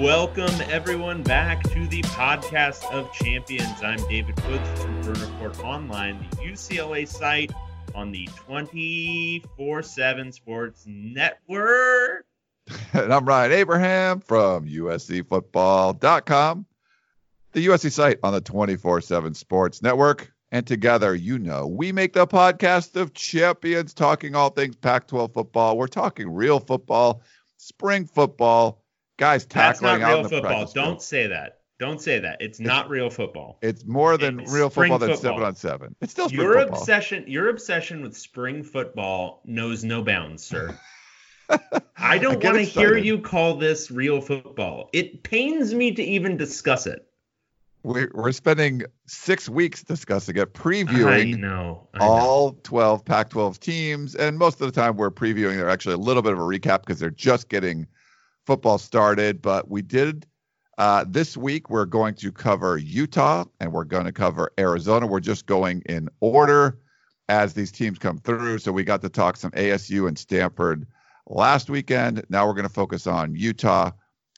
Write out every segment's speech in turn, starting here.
Welcome, everyone, back to the podcast of champions. I'm David Woods from Bruin Report Online, the UCLA site on the 24 7 Sports Network. And I'm Ryan Abraham from USCFootball.com, the USC site on the 24 7 Sports Network. And together, you know, we make the podcast of champions talking all things Pac 12 football. We're talking real football, spring football, guys tackling That's not real football. Don't field. say that. Don't say that. It's not real football. It's more than It's real football football. seven on seven. It's still Your football. obsession, your obsession with spring football knows no bounds, sir. I don't want to hear you call this real football. It pains me to even discuss it. We're, we're spending six weeks discussing it, I previewing know. I know. all 12 Pac 12 teams. And most of the time, we're previewing. They're actually a little bit of a recap because they're just getting football started. But we did uh, this week, we're going to cover Utah and we're going to cover Arizona. We're just going in order as these teams come through. So we got to talk some ASU and Stanford last weekend. Now we're going to focus on Utah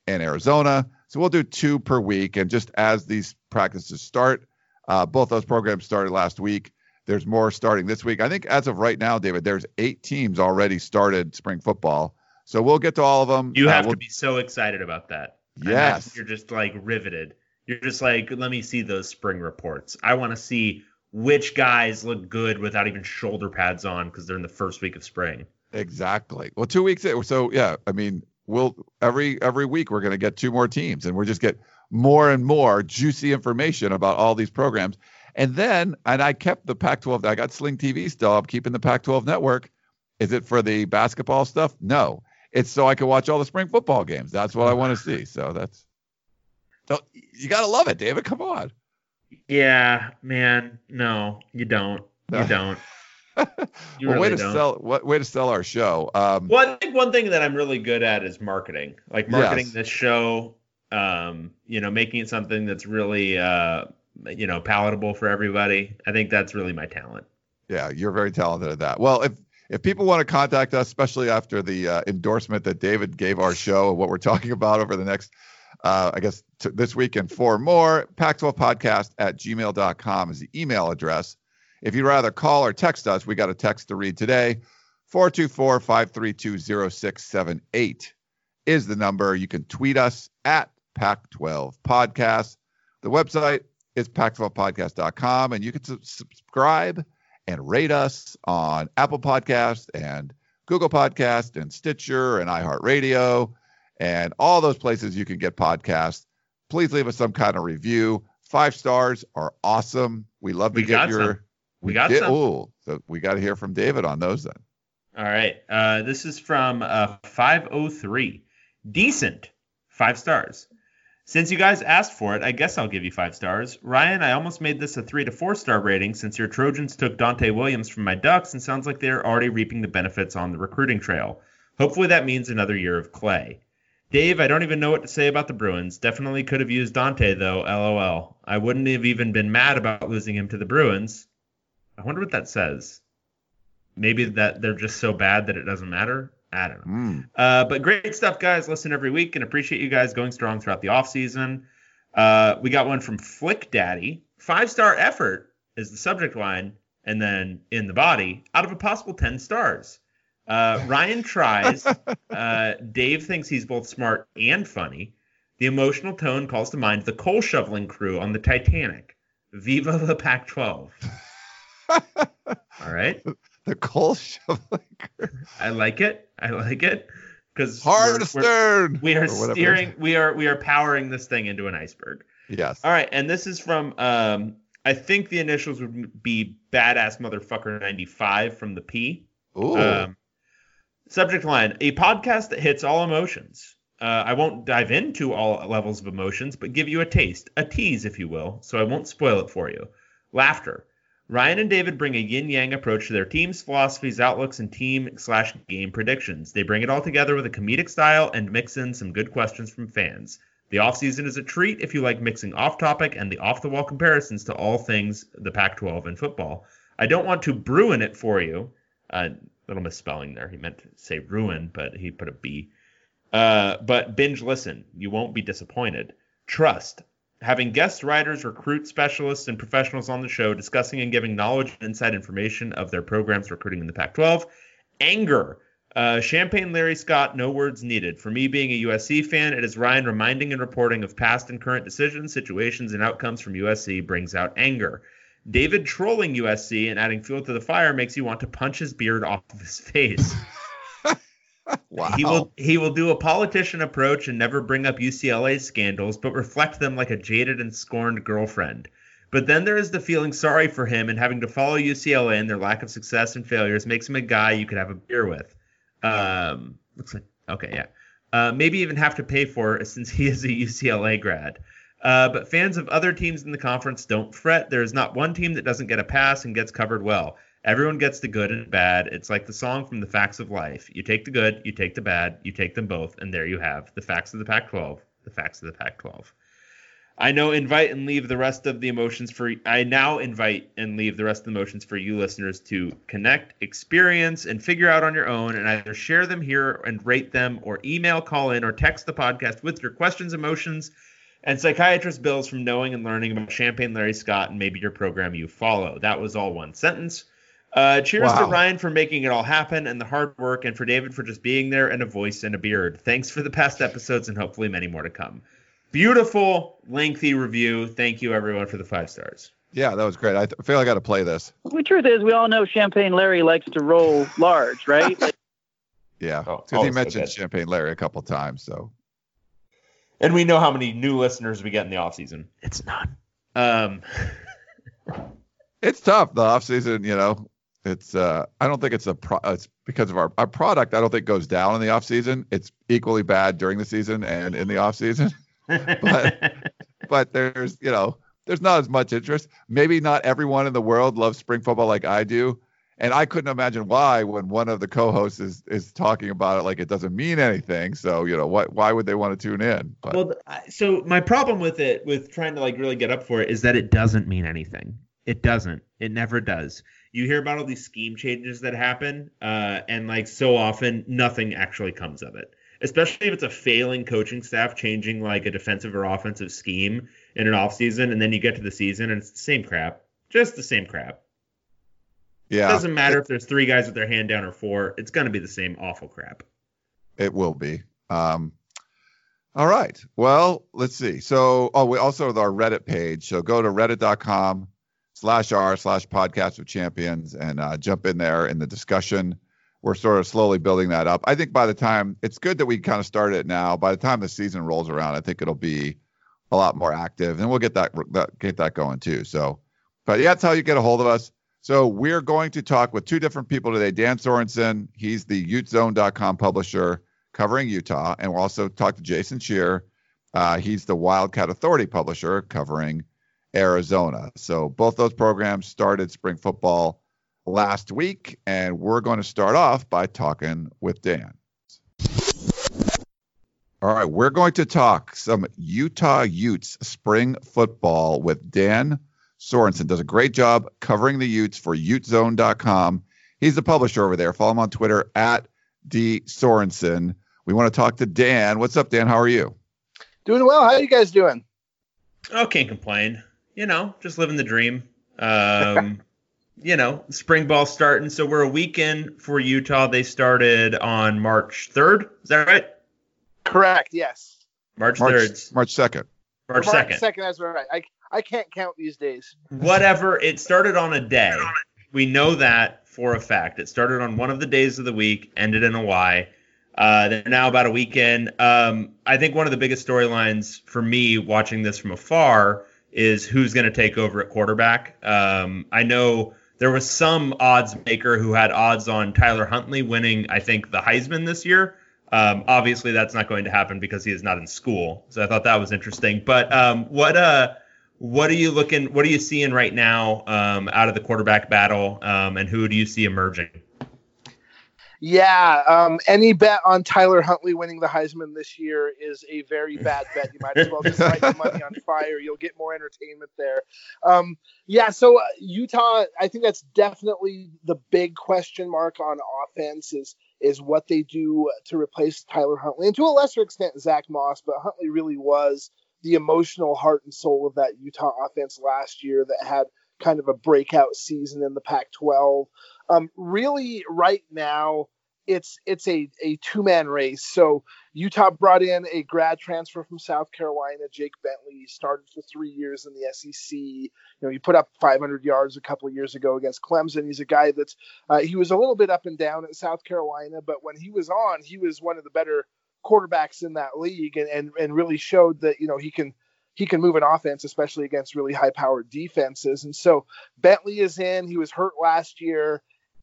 and Arizona. So we'll do two per week. And just as these practices start, uh, both those programs started last week. There's more starting this week. I think as of right now, David, there's eight teams already started spring football. So we'll get to all of them. You Uh, have we'll- to be so excited about that. Yes. You're just like riveted. You're just like, let me see those spring reports. I want to see which guys look good without even shoulder pads on because they're in the first week of spring. Exactly. Well, two weeks. in- So yeah, I mean, we'll every every week we're going to get two more teams, and we'll just get more and more juicy information about all these programs. And then, and I kept the Pac-12. I got Sling TV still. I'm keeping the Pac-12 network. Is it for the basketball stuff? No, it's so I can watch all the spring football games. That's what I want to see. So that's. So you gotta love it, David. Come on. Yeah, man. No, you don't. You don't. You well, way to don't. sell. What way to sell our show? Um, Well, I think one thing that I'm really good at is marketing. Like marketing Yes. this show, um, you know, making it something that's really uh, you know, palatable for everybody. I think that's really my talent. Yeah, you're very talented at that. Well, if if people want to contact us, especially after the uh, endorsement that David gave our show and what we're talking about over the next, uh, I guess, t- this week and four more, Pac12podcast at gmail.com is the email address. If you'd rather call or text us, we got a text to read today. 424 532 0678 is the number. You can tweet us at Pac12 Podcast. The website is pac12podcast.com, and you can su- subscribe and rate us on Apple Podcast and Google Podcast and Stitcher and iHeartRadio and all those places you can get podcasts. Please leave us some kind of review. Five stars are awesome. We love to We get got your. some. We got did- some. Ooh, so we got to hear from David on those then. All right. Uh, this is from uh, 503. Decent. Five stars. Since you guys asked for it, I guess I'll give you five stars. Ryan, I almost made this a three to four star rating since your Trojans took Dante Williams from my Ducks and sounds like they're already reaping the benefits on the recruiting trail. Hopefully that means another year of Clay. Dave, I don't even know what to say about the Bruins. Definitely could have used Dante, though. LOL. I wouldn't have even been mad about losing him to the Bruins. I wonder what that says. Maybe that they're just so bad that it doesn't matter. I don't know. Mm. Uh, but great stuff, guys. Listen every week and appreciate you guys going strong throughout the offseason. Uh, we got one from Flick Daddy. Five star effort is the subject line, and then in the body, out of a possible 10 stars. Uh, Ryan tries. Uh, Dave thinks he's both smart and funny. The emotional tone calls to mind the coal shoveling crew on the Titanic. Viva the Pac 12. All right. The coal shoveling. I like it. I like it because Hard stern. We are steering. We are we are powering this thing into an iceberg. Yes. All right, and this is from. Um, I think the initials would be badass motherfucker ninety five from the P. Ooh. Um, Subject line: A podcast that hits all emotions. Uh, I won't dive into all levels of emotions, but give you a taste, a tease, if you will, so I won't spoil it for you. Laughter. Ryan and David bring a yin yang approach to their team's philosophies, outlooks, and team slash game predictions. They bring it all together with a comedic style and mix in some good questions from fans. The offseason is a treat if you like mixing off topic and the off the wall comparisons to all things the Pac 12 and football. I don't want to ruin it for you. Uh, little misspelling there. He meant to say ruin, but he put a B. Uh, but binge listen. You won't be disappointed. Trust. Having guest writers, recruit specialists, and professionals on the show discussing and giving knowledge and inside information of their programs recruiting in the Pac 12. Anger. Uh, Champagne Larry Scott, no words needed. For me being a USC fan, it is Ryan reminding and reporting of past and current decisions, situations, and outcomes from USC brings out anger. David trolling USC and adding fuel to the fire makes you want to punch his beard off of his face. Wow. He will he will do a politician approach and never bring up UCLA scandals, but reflect them like a jaded and scorned girlfriend. But then there is the feeling sorry for him and having to follow UCLA and their lack of success and failures makes him a guy you could have a beer with. Um, looks like okay, yeah. Uh, maybe even have to pay for since he is a UCLA grad. Uh, but fans of other teams in the conference don't fret. There is not one team that doesn't get a pass and gets covered well. Everyone gets the good and bad. It's like the song from The Facts of Life. You take the good, you take the bad, you take them both, and there you have the facts of the Pac 12, the facts of the Pac 12. I know invite and leave the rest of the emotions for I now invite and leave the rest of the emotions for you listeners to connect, experience, and figure out on your own and either share them here and rate them or email, call in, or text the podcast with your questions, emotions, and psychiatrist bills from knowing and learning about Champagne Larry Scott and maybe your program you follow. That was all one sentence. Uh, cheers to Ryan for making it all happen and the hard work, and for David for just being there and a voice and a beard. Thanks for the past episodes and hopefully many more to come. Beautiful, lengthy review. Thank you, everyone, for the five stars. Yeah, that was great. I th- feel I got to play this. The truth is, we all know Champagne Larry likes to roll large, right? Like, Yeah, Oh, 'cause he always so mentioned. Champagne Larry a couple times. So And we know how many new listeners we get in the off season. It's none. Um, it's tough. The off season, you know, it's. uh I don't think it's a. Pro- it's because of our our product. I don't think goes down in the off season. It's equally bad during the season and in the off season. but but there's you know there's not as much interest. Maybe not everyone in the world loves spring football like I do, and I couldn't imagine why when one of the co-hosts is is talking about it like it doesn't mean anything. So you know what? Why would they want to tune in? But well, so my problem with it, with trying to like really get up for it, is that it doesn't mean anything. It doesn't. It never does. You hear about all these scheme changes that happen, uh, and like so often, nothing actually comes of it. Especially if it's a failing coaching staff changing like a defensive or offensive scheme in an offseason, and then you get to the season and it's the same crap, just the same crap. yeah, It doesn't matter if there's three guys with their hand down or four. It's going to be the same awful crap. It will be. Um, all right. Well, let's see. So, oh, we also have our Reddit page. So go to reddit.com slash r slash podcast of champions and uh, jump in there in the discussion. We're sort of slowly building that up. I think by the time it's good that we kind of started it now. By the time the season rolls around, I think it'll be a lot more active, and we'll get that, that get that going too. So, but yeah, that's how you get a hold of us. So we're going to talk with two different people today. Dan Sorensen, he's the UteZone.com publisher covering Utah, and we'll also talk to Jason Scheer. Uh, he's the Wildcat Authority publisher covering Arizona. So both those programs started spring football last week, and we're going to start off by talking with Dan. All right, we're going to talk some Utah Utes spring football with Dan Sorensen. Does a great job covering the Utes for UteZone.com. He's the publisher over there. Follow him on Twitter at D Sorensen. We want to talk to Dan. What's up, Dan? How are you? Doing well. How are you guys doing? Oh, can't complain. You know, just living the dream. Um, you know, spring ball starting. So we're a weekend for Utah. They started on March 3rd. Is that right? Correct. Yes. March, March 3rd. March second. March 2nd. Second. That's right. I I can't count these days. Whatever. It started on a day. We know that for a fact. It started on one of the days of the week, ended in a Y. Uh, they're now about a weekend. Um, I think one of the biggest storylines for me watching this from afar is who's going to take over at quarterback. Um, I know there was some odds maker who had odds on Tyler Huntley winning, I think, the Heisman this year. Um, obviously, that's not going to happen because he is not in school. So I thought that was interesting. But um, what uh, what are you looking? What are you seeing right now um, out of the quarterback battle? Um, and who do you see emerging? Yeah, um, any bet on Tyler Huntley winning the Heisman this year is a very bad bet. You might as well just light the money on fire. You'll get more entertainment there. Um, yeah, so uh, Utah, I think that's definitely the big question mark on offense is is what they do to replace Tyler Huntley, and to a lesser extent Zach Moss, but Huntley really was the emotional heart and soul of that Utah offense last year that had kind of a breakout season in the Pac-12. Um, really, right now, it's it's a, a two man race. So Utah brought in a grad transfer from South Carolina, Jake Bentley. He started for three years in the SEC. You know, he put up 500 yards a couple of years ago against Clemson. He's a guy that's uh, he was a little bit up and down at South Carolina, but when he was on, he was one of the better quarterbacks in that league, and and, and really showed that you know he can he can move an offense, especially against really high powered defenses. And so Bentley is in. He was hurt last year.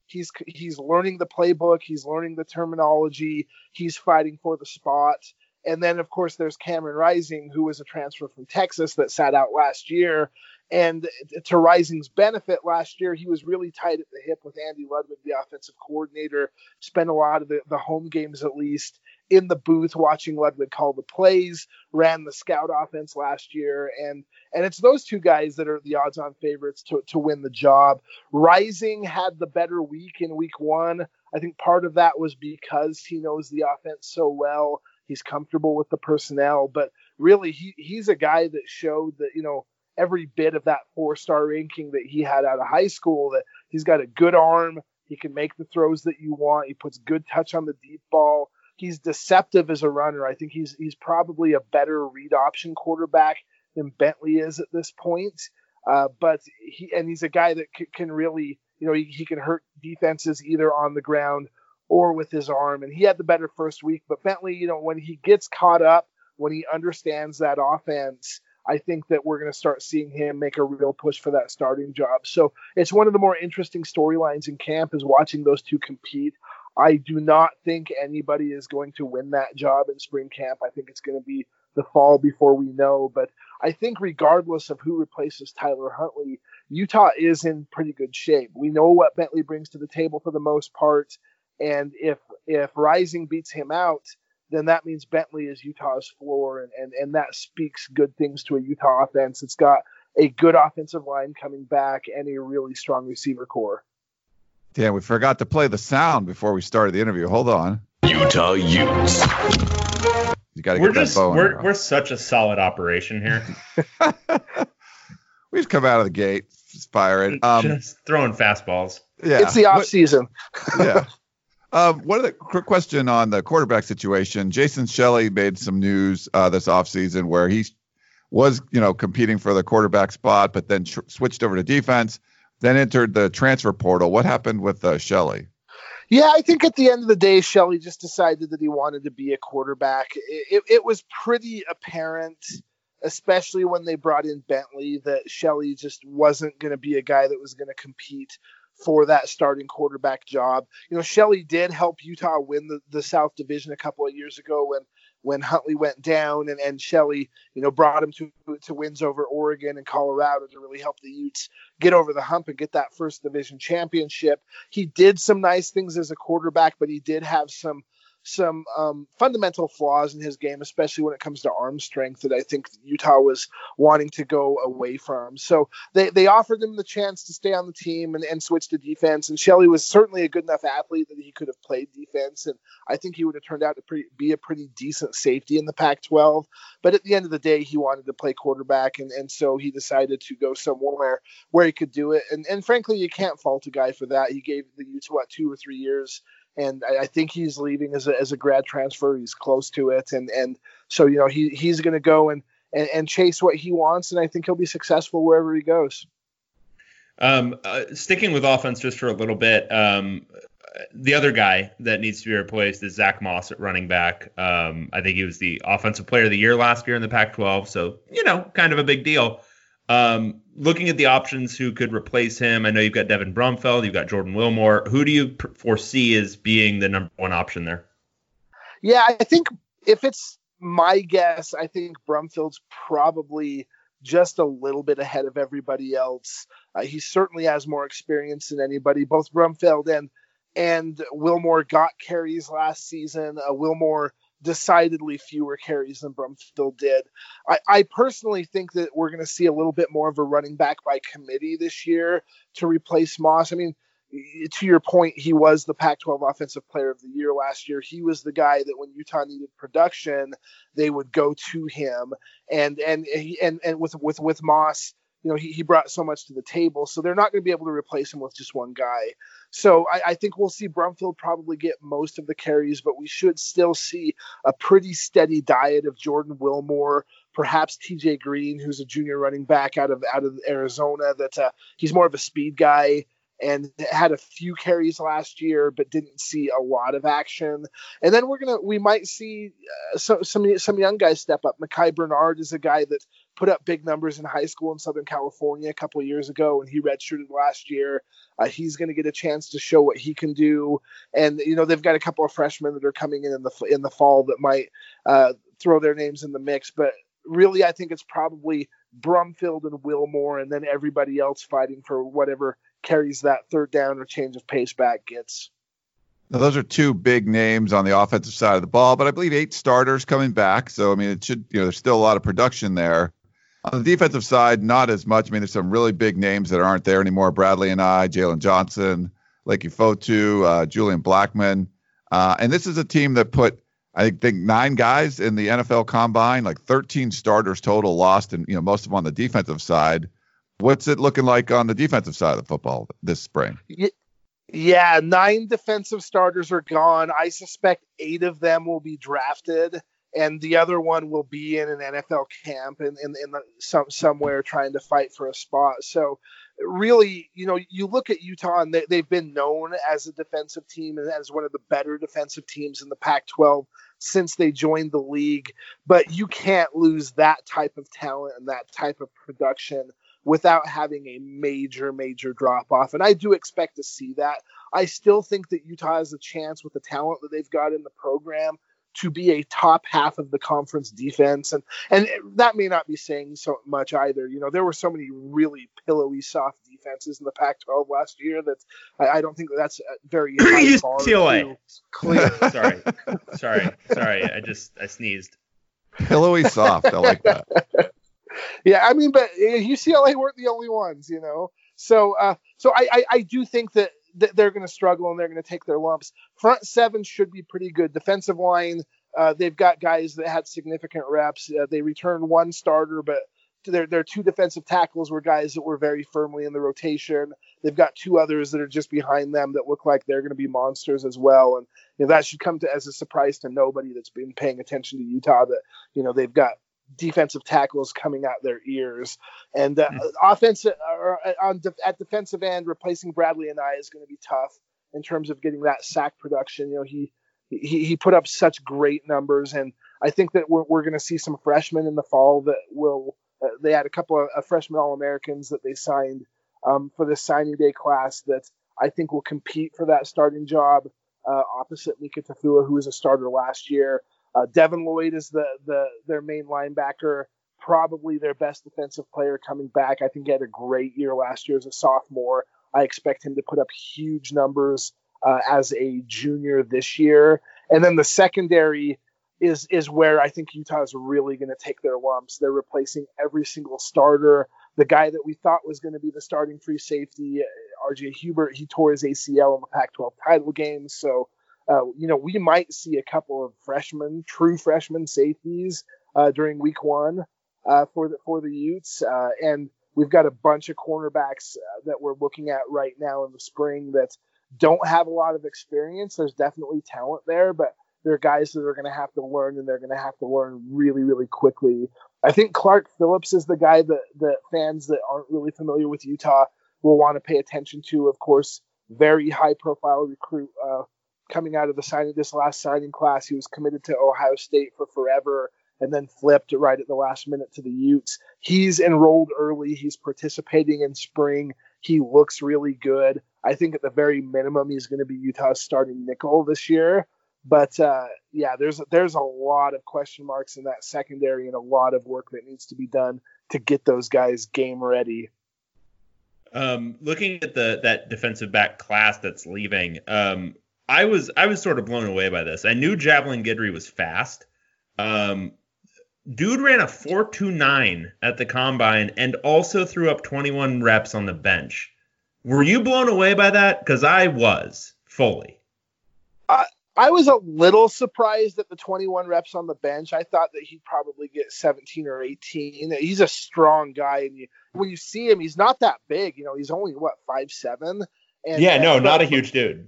He's he's learning the playbook. He's learning the terminology. He's fighting for the spot. And then of course there's Cameron Rising, who was a transfer from Texas that sat out last year. And to Rising's benefit, last year he was really tight at the hip with Andy Ludwig, the offensive coordinator. Spent a lot of the, the home games at least in the booth watching Ludwig call the plays, ran the scout offense last year, and and it's those two guys that are the odds-on favorites to to win the job. Rising had the better week in week one. I think part of that was because he knows the offense so well. He's comfortable with the personnel, but really he he's a guy that showed that you know every bit of that four-star ranking that he had out of high school that he's got a good arm. He can make the throws that you want. He puts good touch on the deep ball he's deceptive as a runner. I think he's he's probably a better read option quarterback than Bentley is at this point. Uh, but he and he's a guy that c- can really, you know, he, he can hurt defenses either on the ground or with his arm. And he had the better first week. But Bentley, you know, when he gets caught up, when he understands that offense, I think that we're going to start seeing him make a real push for that starting job. So it's one of the more interesting storylines in camp is watching those two compete. I do not think anybody is going to win that job in spring camp. I think it's going to be the fall before we know. But I think regardless of who replaces Tyler Huntley, Utah is in pretty good shape. We know what Bentley brings to the table for the most part, and if if Rising beats him out, then that means Bentley is Utah's floor, and and, and that speaks good things to a Utah offense. It's got a good offensive line coming back and a really strong receiver core. Damn, we forgot to play the sound before we started the interview. Hold on. Utah Utes. You got to We're get just that bow we're there. we're such a solid operation here. We've come out of the gate, just firing. Um, just throwing fastballs. yeah. It's the off What- season. yeah. Um, what are the quick question on the quarterback situation? Jason Shelley made some news uh, this offseason where he was, you know, competing for the quarterback spot, but then tr- switched over to defense, then entered the transfer portal. What happened with uh? Yeah, I think at the end of the day, Shelley just decided that he wanted to be a quarterback. It, it, was pretty apparent, especially when they brought in Bentley, that Shelley just wasn't going to be a guy that was going to compete for that starting quarterback job. You know, Shelley did help Utah win the, the South Division a couple of years ago when when Huntley went down and, and Shelley, you know, brought him to to wins over Oregon and Colorado to really help the Utes get over the hump and get that first division championship. He did some nice things as a quarterback, but he did have some some um, fundamental flaws in his game, especially when it comes to arm strength that I think Utah was wanting to go away from. So they, they offered him the chance to stay on the team and, and switch to defense. And Shelley was certainly a good enough athlete that he could have played defense. And I think he would have turned out to pretty, be a pretty decent safety in the Pac 12. But at the end of the day, he wanted to play quarterback. And, and so he decided to go somewhere where he could do it. And, and frankly, you can't fault a guy for that. He gave the what, two or three years and I, I, think he's leaving as a, as a grad transfer. He's close to it, and and so you know he he's going to go and, and and chase what he wants, and I think he'll be successful wherever he goes. Um, uh, sticking with offense just for a little bit, um, the other guy that needs to be replaced is Zach Moss at running back. Um, I think he was the offensive player of the year last year in the Pac-12, so you know, kind of a big deal. Um, looking at the options who could replace him, I know you've got Devin Brumfield, you've got Jordan Wilmore. Who do you foresee as being the number one option there? Yeah, I think if it's my guess, I think Brumfield's probably just a little bit ahead of everybody else. Uh, he certainly has more experience than anybody. Both Brumfield and and Wilmore got carries last season. Uh, Wilmore decidedly fewer carries than Brumfield did. I, I personally think that we're going to see a little bit more of a running back by committee this year to replace Moss. I mean, to your point, he was the Pac-12 Offensive Player of the Year last year. He was the guy that when Utah needed production, they would go to him. And and and and with with with Moss, you know, he, he brought so much to the table. So they're not going to be able to replace him with just one guy. So I, I think we'll see Brumfield probably get most of the carries, but we should still see a pretty steady diet of Jordan Wilmore, perhaps TJ Green, who's a junior running back out of out of Arizona. That uh, he's more of a speed guy and had a few carries last year, but didn't see a lot of action. And then we're gonna we might see uh, some some some young guys step up. Micah Bernard is a guy that put up big numbers in high school in Southern California a couple years ago, and he redshirted last year. Uh, he's going to get a chance to show what he can do. And you know they've got a couple of freshmen that are coming in in the in the fall that might uh, throw their names in the mix, but. Really, I think it's probably Brumfield and Wilmore, and then everybody else fighting for whatever carries that third down or change of pace back gets. Now, those are two big names on the offensive side of the ball, but I believe eight starters coming back. So, I mean, it should, you know, there's still a lot of production there. On the defensive side, not as much. I mean, there's some really big names that aren't there anymore. Bradley and I, Jaylon Johnson, Leki Fotu, uh, Julian Blackmon. Uh, and this is a team that put, I think, nine guys in the NFL combine, like 13 starters total lost, and, you know, most of them on the defensive side. What's it looking like on the defensive side of the football this spring? Yeah, nine defensive starters are gone. I suspect eight of them will be drafted, and the other one will be in an NFL camp and in, in, in some somewhere trying to fight for a spot. So, really, you know, you look at Utah and they, they've been known as a defensive team and as one of the better defensive teams in the Pac-12 since they joined the league. But you can't lose that type of talent and that type of production without having a major, major drop off. And I do expect to see that. I still think that Utah has a chance with the talent that they've got in the program to be a top half of the conference defense. And and that may not be saying so much either. You know there were so many really pillowy soft defenses in the Pac-12 last year that I, I don't think that's very UCLA clear. Sorry. Sorry. Sorry. I just I sneezed. Pillowy soft. I like that. Yeah, I mean, but UCLA weren't the only ones, you know. So, uh, so I, I, I do think that, that they're going to struggle and they're going to take their lumps. Front seven should be pretty good. Defensive line, uh, they've got guys that had significant reps. Uh, they returned one starter, but their their two defensive tackles were guys that were very firmly in the rotation. They've got two others that are just behind them that look like they're going to be monsters as well. And you know, that should come to as a surprise to nobody that's been paying attention to Utah. That you know they've got defensive tackles coming out their ears. And uh, mm-hmm. offensive or uh, on de- at defensive end, replacing Bradlee Anae is going to be tough in terms of getting that sack production. You know, he he he put up such great numbers, and I think that we're we're going to see some freshmen in the fall that will. Uh, they had a couple of uh, freshman All Americans that they signed um, for this signing day class that I think will compete for that starting job uh, opposite Mika Tafua, who was a starter last year. Uh, Devin Lloyd is the the their main linebacker, probably their best defensive player coming back. I think he had a great year last year as a sophomore. I expect him to put up huge numbers uh, as a junior this year. And then the secondary is is where I think Utah is really going to take their lumps. They're replacing every single starter. The guy that we thought was going to be the starting free safety, uh, RJ Hubert, he tore his ACL in the Pac-12 title game, so uh, you know, we might see a couple of freshmen, true freshman safeties uh, during week one uh, for the for the Utes, uh, and we've got a bunch of cornerbacks uh, that we're looking at right now in the spring that don't have a lot of experience. There's definitely talent there, but there are guys that are going to have to learn, and they're going to have to learn really, really quickly. I think Clark Phillips is the guy that that fans that aren't really familiar with Utah will want to pay attention to. Of course, very high profile recruit coming out of the signing this last signing class. He was committed to Ohio State for forever and then flipped right at the last minute to the Utes. He's enrolled early. He's participating in spring. He looks really good. I think at the very minimum, he's going to be Utah's starting nickel this year. But uh, yeah, there's there's a lot of question marks in that secondary and a lot of work that needs to be done to get those guys game ready. Um, looking at the that defensive back class that's leaving, um, I was I was sort of blown away by this. I knew Javelin Guidry was fast. Um, dude ran a 4.29 at the combine and also threw up 21 reps on the bench. Were you blown away by that? Because I was fully. I I was a little surprised at the 21 reps on the bench. I thought that he'd probably get 17 or 18. He's a strong guy, and you, when you see him, he's not that big. You know, he's only what five seven. And, yeah, no, uh, not a huge dude.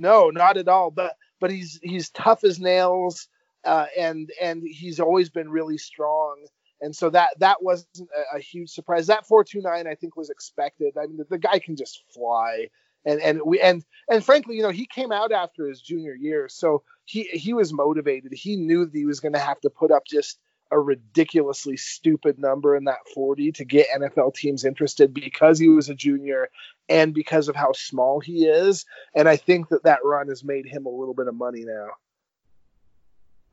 No, not at all. But but he's he's tough as nails, uh, and and he's always been really strong. And so that that wasn't a, a huge surprise. That 429 I think was expected. I mean, the, the guy can just fly and and we and and frankly, you know, he came out after his junior year, so he he was motivated. He knew that he was going to have to put up just a ridiculously stupid number in that 40 to get NFL teams interested because he was a junior and because of how small he is. And I think that that run has made him a little bit of money now.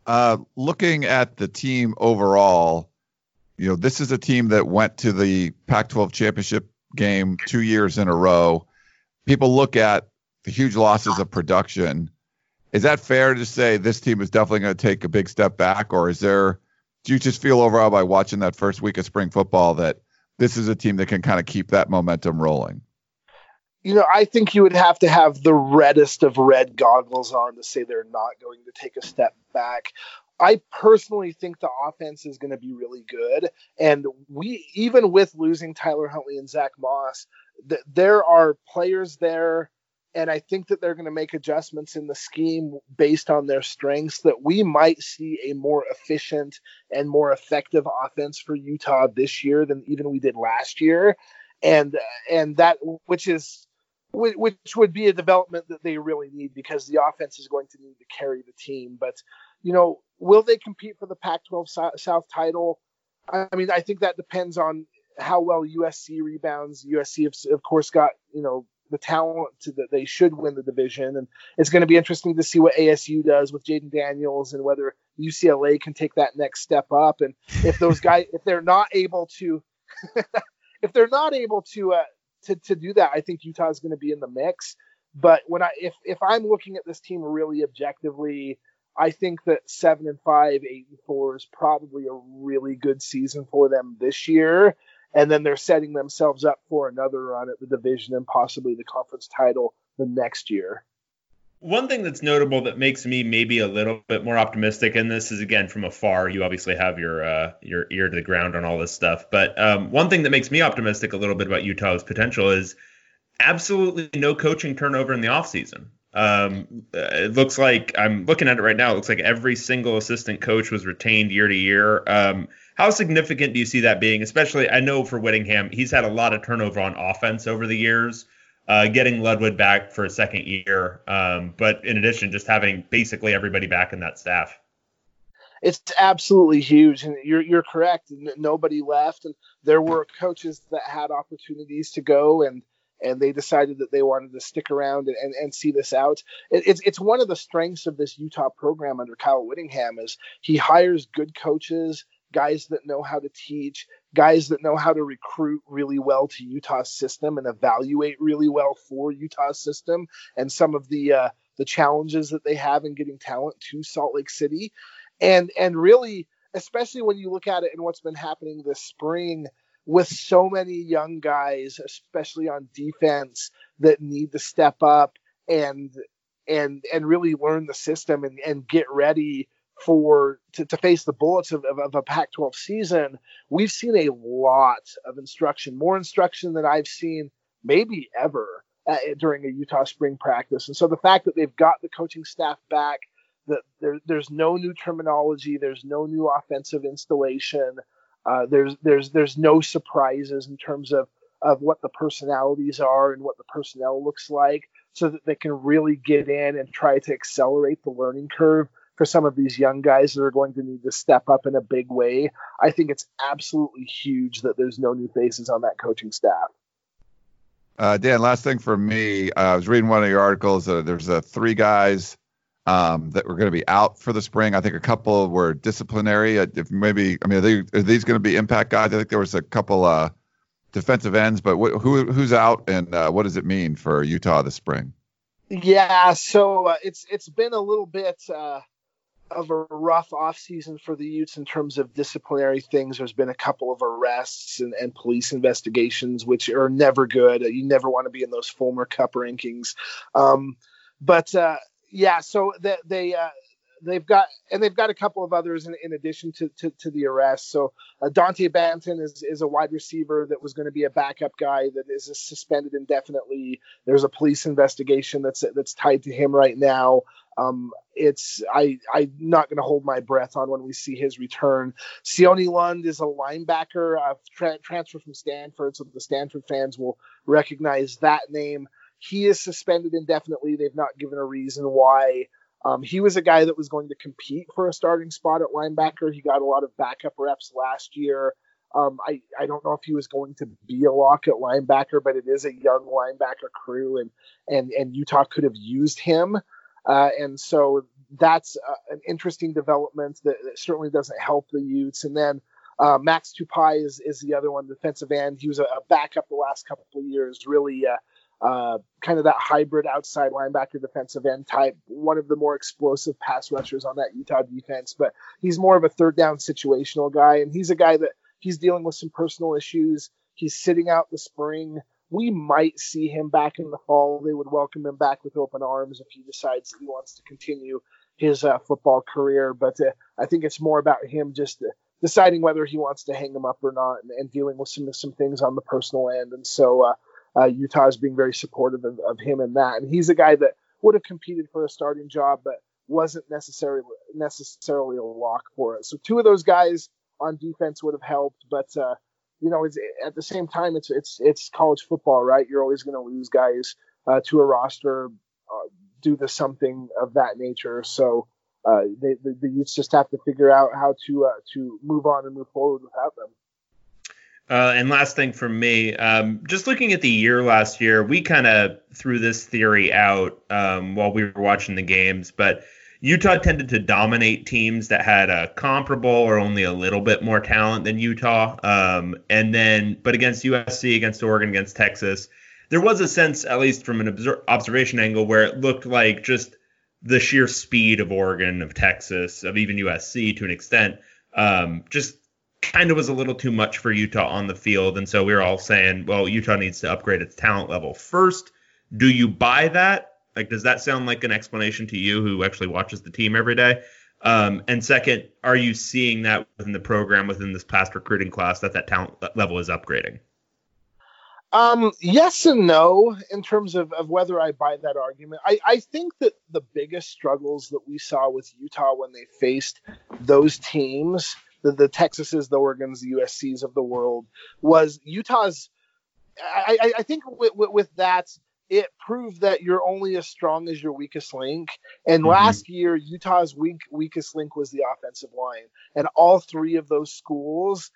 Uh, looking at the team overall, you know, this is a team that went to the Pac 12 championship game two years in a row people look at the huge losses of production. Is that fair to say this team is definitely going to take a big step back, or is there? Do you just feel overall by watching that first week of spring football that this is a team that can kind of keep that momentum rolling? You know, I think you would have to have the reddest of red goggles on to say they're not going to take a step back. I personally think the offense is going to be really good. And we, even with losing Tyler Huntley and Zach Moss, th- there are players there, and I think that they're going to make adjustments in the scheme based on their strengths. That we might see a more efficient and more effective offense for Utah this year than even we did last year, and and that which is which would be a development that they really need because the offense is going to need to carry the team. But you know, will they compete for the Pac-12 South title? I mean, I think that depends on how well USC rebounds. USC, of course, got you know the talent that they should win the division, and it's going to be interesting to see what ASU does with Jayden Daniels and whether UCLA can take that next step up. And if those guys, if they're not able to, if they're not able to, uh, to to do that, I think Utah is going to be in the mix. But when I if if I'm looking at this team really objectively, I think that seven and five, eight and four is probably a really good season for them this year and then they're setting themselves up for another run at the division and possibly the conference title the next year. One thing that's notable that makes me maybe a little bit more optimistic, and this is again from afar. You obviously have your uh, your ear to the ground on all this stuff, but um, one thing that makes me optimistic a little bit about Utah's potential is absolutely no coaching turnover in the offseason. Um, it looks like I'm looking at it right now. It looks like every single assistant coach was retained year to year. Um, how significant do you see that being? Especially, I know for Whittingham, he's had a lot of turnover on offense over the years. Uh, getting Ludwig back for a second year, um, but in addition, just having basically everybody back in that staff. It's absolutely huge, and you're you're correct. Nobody left, and there were coaches that had opportunities to go, and and they decided that they wanted to stick around and, and, and see this out. It, it's it's one of the strengths of this Utah program under Kyle Whittingham is he hires good coaches guys that know how to teach, guys that know how to recruit really well to Utah's system and evaluate really well for Utah's system and some of the uh, the challenges that they have in getting talent to Salt Lake City, and and really, especially when you look at it and what's been happening this spring with so many young guys, especially on defense, that need to step up and and and really learn the system and, and get ready for to, to face the bullets of, of, of a Pac-12 season, we've seen a lot of instruction, more instruction than I've seen maybe ever uh, during a Utah spring practice. And so the fact that they've got the coaching staff back, that there, there's no new terminology, there's no new offensive installation, uh, there's there's there's no surprises in terms of of what the personalities are and what the personnel looks like, so that they can really get in and try to accelerate the learning curve for some of these young guys that are going to need to step up in a big way. I think it's absolutely huge that there's no new faces on that coaching staff. Uh, Dan, last thing for me, uh, I was reading one of your articles. Uh, there's uh, three guys um, that were going to be out for the spring. I think a couple were disciplinary. Uh, if maybe, I mean, are, they, are these going to be impact guys? I think there was a couple uh, defensive ends, but wh- who who's out and uh, what does it mean for Utah this spring? Yeah, so uh, it's it's been a little bit uh, of a rough offseason for the Utes in terms of disciplinary things. There's been a couple of arrests and, and police investigations, which are never good. You never want to be in those Fulmer Cup rankings. Um, but uh, yeah, so they, they uh, they've got and they've got a couple of others in, in addition to, to, to the arrest. So uh, Dante Banton is, is a wide receiver that was going to be a backup guy that is suspended indefinitely. There's a police investigation that's that's tied to him right now. Um, it's I I'm not going to hold my breath on when we see his return. Sione Lund is a linebacker, uh, tra- transfer from Stanford, so the Stanford fans will recognize that name. He is suspended indefinitely. They've not given a reason why. Um, he was a guy that was going to compete for a starting spot at linebacker. He got a lot of backup reps last year. Um, I, I don't know if he was going to be a lock at linebacker, but it is a young linebacker crew, and and and Utah could have used him, uh, and so that's uh, an interesting development that, that, certainly doesn't help the Utes. And then uh, Max Tupai is is the other one, defensive end. He was a, a backup the last couple of years, really uh, uh, kind of that hybrid outside linebacker defensive end type, one of the more explosive pass rushers on that Utah defense. But he's more of a third down situational guy, and he's a guy that he's dealing with some personal issues. He's sitting out the spring. We might see him back in the fall. They would welcome him back with open arms if he decides he wants to continue his uh, football career. But uh, I think it's more about him just uh, deciding whether he wants to hang him up or not, and, and, dealing with some some things on the personal end. And so uh, uh, Utah is being very supportive of, of him in that. And he's a guy that would have competed for a starting job, but wasn't necessarily necessarily a lock for it. So two of those guys on defense would have helped, but uh, you know, it's, at the same time, it's it's it's college football, right? You're always going to lose guys uh, to a roster uh, due to something of that nature. So uh, they, the, the Utes just have to figure out how to uh, to move on and move forward without them. Uh, and last thing from me, um, just looking at the year last year, we kind of threw this theory out um, while we were watching the games, but Utah tended to dominate teams that had a comparable or only a little bit more talent than Utah. Um, and then, but against USC, against Oregon, against Texas, there was a sense, at least from an observation angle, where it looked like just the sheer speed of Oregon, of Texas, of even USC to an extent, um, just kind of was a little too much for Utah on the field. And so we were all saying, well, Utah needs to upgrade its talent level first. Do you buy that? Like, does that sound like an explanation to you who actually watches the team every day? Um, and second, are you seeing that within the program, within this past recruiting class, that that talent level is upgrading? Um, yes and no in terms of, of whether I buy that argument. I, I think that the biggest struggles that we saw with Utah when they faced those teams the, the Texases, the Oregons, the USCs of the world was Utah's. I, I, I think with, with, with, that, it proved that you're only as strong as your weakest link. And mm-hmm. last year, Utah's weak, weakest link was the offensive line. And all three of those schools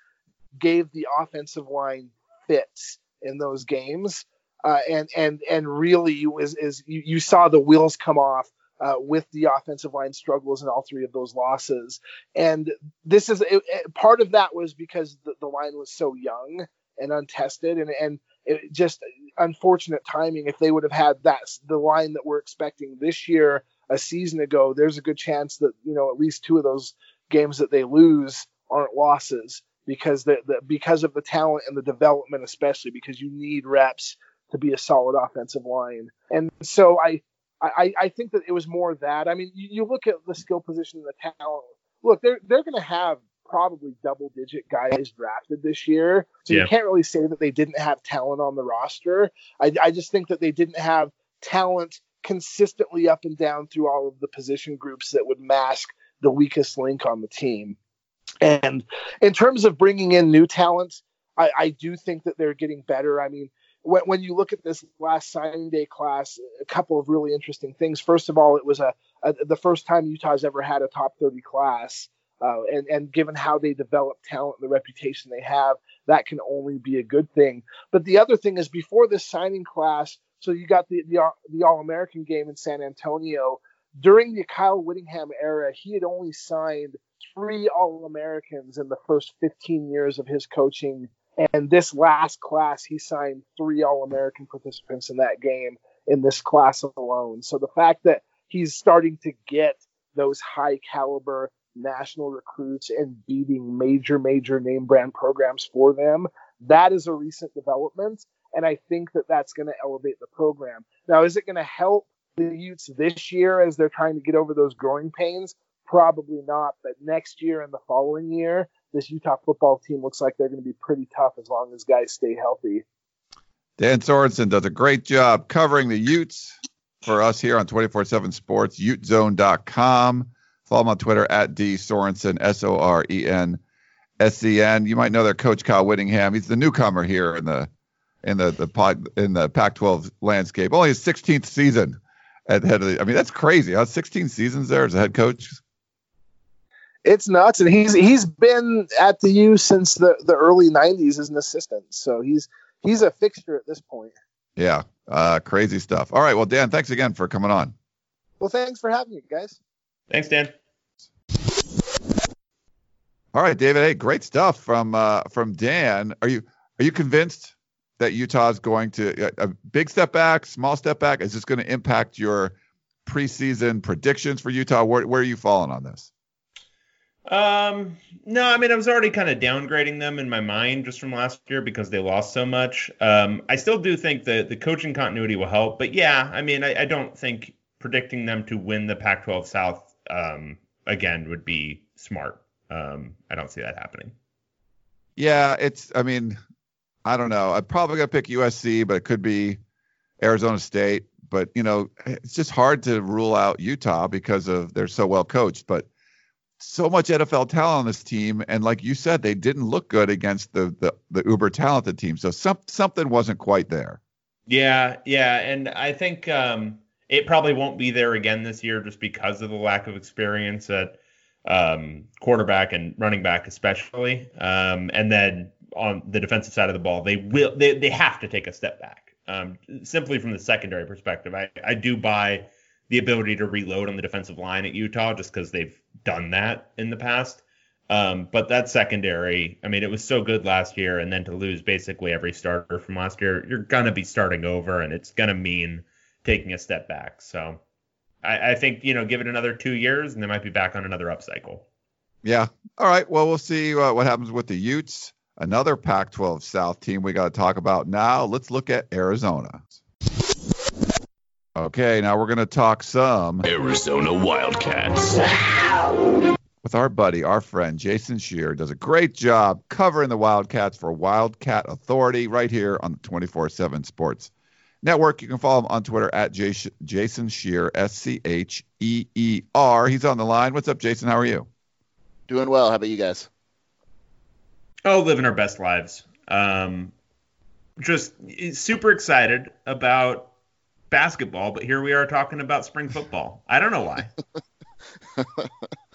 gave the offensive line fits in those games. Uh, and and and really was is you, you saw the wheels come off uh, with the offensive line struggles in all three of those losses. And this is it, it, part of that was because the, the, line was so young and untested, and and it just unfortunate timing. If they would have had that the line that we're expecting this year a season ago, there's a good chance that you know at least two of those games that they lose aren't losses because the, the because of the talent and the development, especially because you need reps to be a solid offensive line. And so I I, I think that it was more that. I mean, you, you look at the skill position and the talent. Look, they're they're going to have probably double digit guys drafted this year. So yeah. you can't really say that they didn't have talent on the roster. I, I just think that they didn't have talent consistently up and down through all of the position groups that would mask the weakest link on the team. And in terms of bringing in new talent, I, I do think that they're getting better. I mean, when, when you look at this last signing day class, a couple of really interesting things. First of all, it was a, a the first time Utah's ever had a top 30 class. Uh, and, and given how they develop talent and the reputation they have, that can only be a good thing. But the other thing is before this signing class, so you got the, the, the All American game in San Antonio. During the Kyle Whittingham era, he had only signed three All Americans in the first 15 years of his coaching and this last class, he signed three All American participants in that game in this class alone. So the fact that he's starting to get those high caliber national recruits and beating major, major name brand programs for them, that is a recent development. And I think that that's going to elevate the program. Now, is it going to help the Utes this year as they're trying to get over those growing pains? Probably not. But next year and the following year, this Utah football team looks like they're going to be pretty tough as long as guys stay healthy. Dan Sorensen does a great job covering the Utes for us here on 24 7 Sports, utezone.com. Follow him on Twitter at D Sorensen, S O R E N S E N. You might know their coach, Kyle Whittingham. He's the newcomer here in the in the, the pod, in the Pac-12 landscape. Only his 16th season at head of the. I mean, that's crazy. Huh? 16 seasons there as a head coach it's nuts, and he's he's been at the U since the the early '90s as an assistant, so he's he's a fixture at this point. Yeah, uh, crazy stuff. All right, well, Dan, thanks again for coming on. Well, thanks for having me, guys. Thanks, Dan. All right, David. Hey, great stuff from uh, from Dan. Are you are you convinced that Utah is going to a big step back, small step back? Is this going to impact your preseason predictions for Utah? Where, where are you falling on this? Um, no, I mean, I was already kind of downgrading them in my mind just from last year because they lost so much. Um, I still do think that the coaching continuity will help, but yeah, I mean, I, I don't think predicting them to win the Pac-12 South um, again would be smart. Um, I don't see that happening. Yeah, it's. I mean, I don't know. I'm probably gonna pick USC, but it could be Arizona State. But you know, it's just hard to rule out Utah because of they're so well coached. But so much NFL talent on this team, and like you said, they didn't look good against the the, the uber talented team. So some, something wasn't quite there. Yeah, yeah, and I think um, it probably won't be there again this year just because of the lack of experience at um, quarterback and running back, especially. Um, and then on the defensive side of the ball, they will they they have to take a step back. Um, simply from the secondary perspective, I I do buy the ability to reload on the defensive line at Utah just because they've done that in the past. Um, but that secondary, I mean, it was so good last year, and then to lose basically every starter from last year, you're gonna be starting over, and it's gonna mean taking a step back. So, I, I think you know, give it another two years, and they might be back on another upcycle. Yeah. All right. Well, we'll see uh, what happens with the Utes. Another Pac-12 South team we got to talk about now. Let's look at Arizona. Okay, now we're going to talk some Arizona Wildcats. With our buddy, our friend Jason Scheer does a great job covering the Wildcats for Wildcat Authority right here on the 24/7 Sports Network. You can follow him on Twitter at Jason Scheer, S C H E E R. He's on the line. What's up, Jason? How are you? Doing well. How about you guys? Oh, living our best lives. Um, just super excited about basketball, but here we are talking about spring football. I don't know why.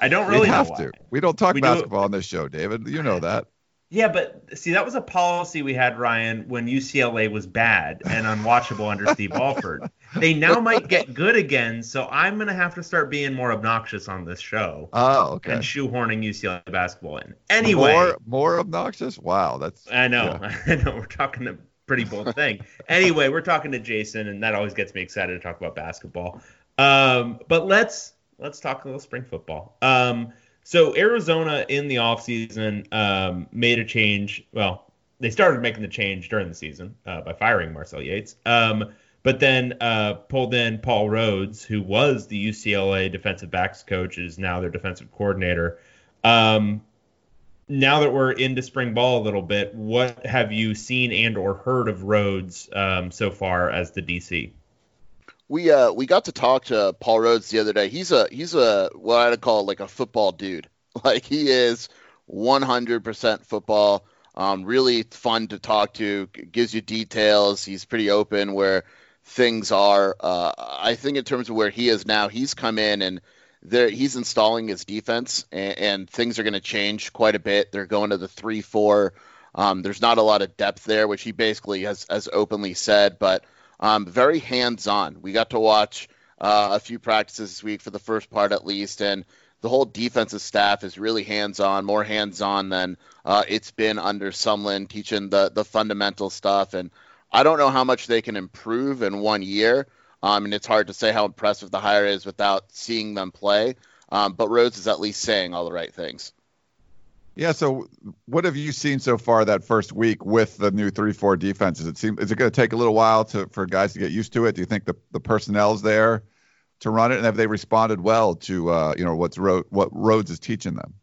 I don't really we have know to. We don't talk We basketball do- on this show, David. You know that. Yeah, but see, that was a policy we had, Ryan, when UCLA was bad and unwatchable under Steve Alford. They now might get good again, so I'm gonna have to start being more obnoxious on this show Oh, okay. and shoehorning UCLA basketball in. Anyway, more more obnoxious. Wow, that's I know, yeah. I know, we're talking a pretty bold thing. anyway, we're talking to Jason, and that always gets me excited to talk about basketball. Um, but let's let's talk a little spring football. Um, so Arizona in the offseason um, made a change. Well, they started making the change during the season uh, by firing Marcel Yates. Um, but then uh, pulled in Paul Rhoads, who was the UCLA defensive backs coach, is now their defensive coordinator. Um, now that we're into spring ball a little bit, what have you seen and or heard of Rhoads um, so far as the DC? We uh we got to talk to Paul Rhoads the other day. He's a he's a what I'd call like a football dude. Like he is 100% football. Um, really fun to talk to, gives you details. He's pretty open where things are. Uh, I think in terms of where he is now, he's come in and there he's installing his defense, and, and things are going to change quite a bit. They're going to the three four. Um, there's not a lot of depth there, which he basically has has openly said, but um, very hands on. We got to watch uh, a few practices this week for the first part at least, and the whole defensive staff is really hands on, more hands on than uh, it's been under Sumlin, teaching the the fundamental stuff. And I don't know how much they can improve in one year. Um, and it's hard to say how impressive the hire is without seeing them play. Um, but Rhoads is at least saying all the right things. Yeah. So, what have you seen so far that first week with the new three-four defense? Does it seem is it going to take a little while to for guys to get used to it? Do you think the the personnel's there to run it, and have they responded well to uh, you know what's Ro- what Rhoads is teaching them?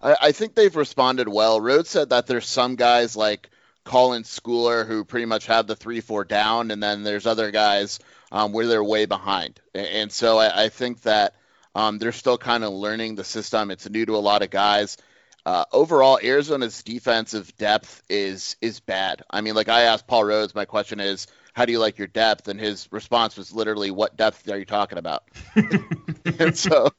I, I think they've responded well. Rhoads said that there's some guys like Colin Schooler who pretty much have the three four down, and then there's other guys um, where they're way behind. And, and so I, I think that um, they're still kind of learning the system. It's new to a lot of guys. Uh, overall, Arizona's defensive depth is is bad. I mean, like I asked Paul Rhoads, my question is, how do you like your depth? And his response was literally, what depth are you talking about? and so,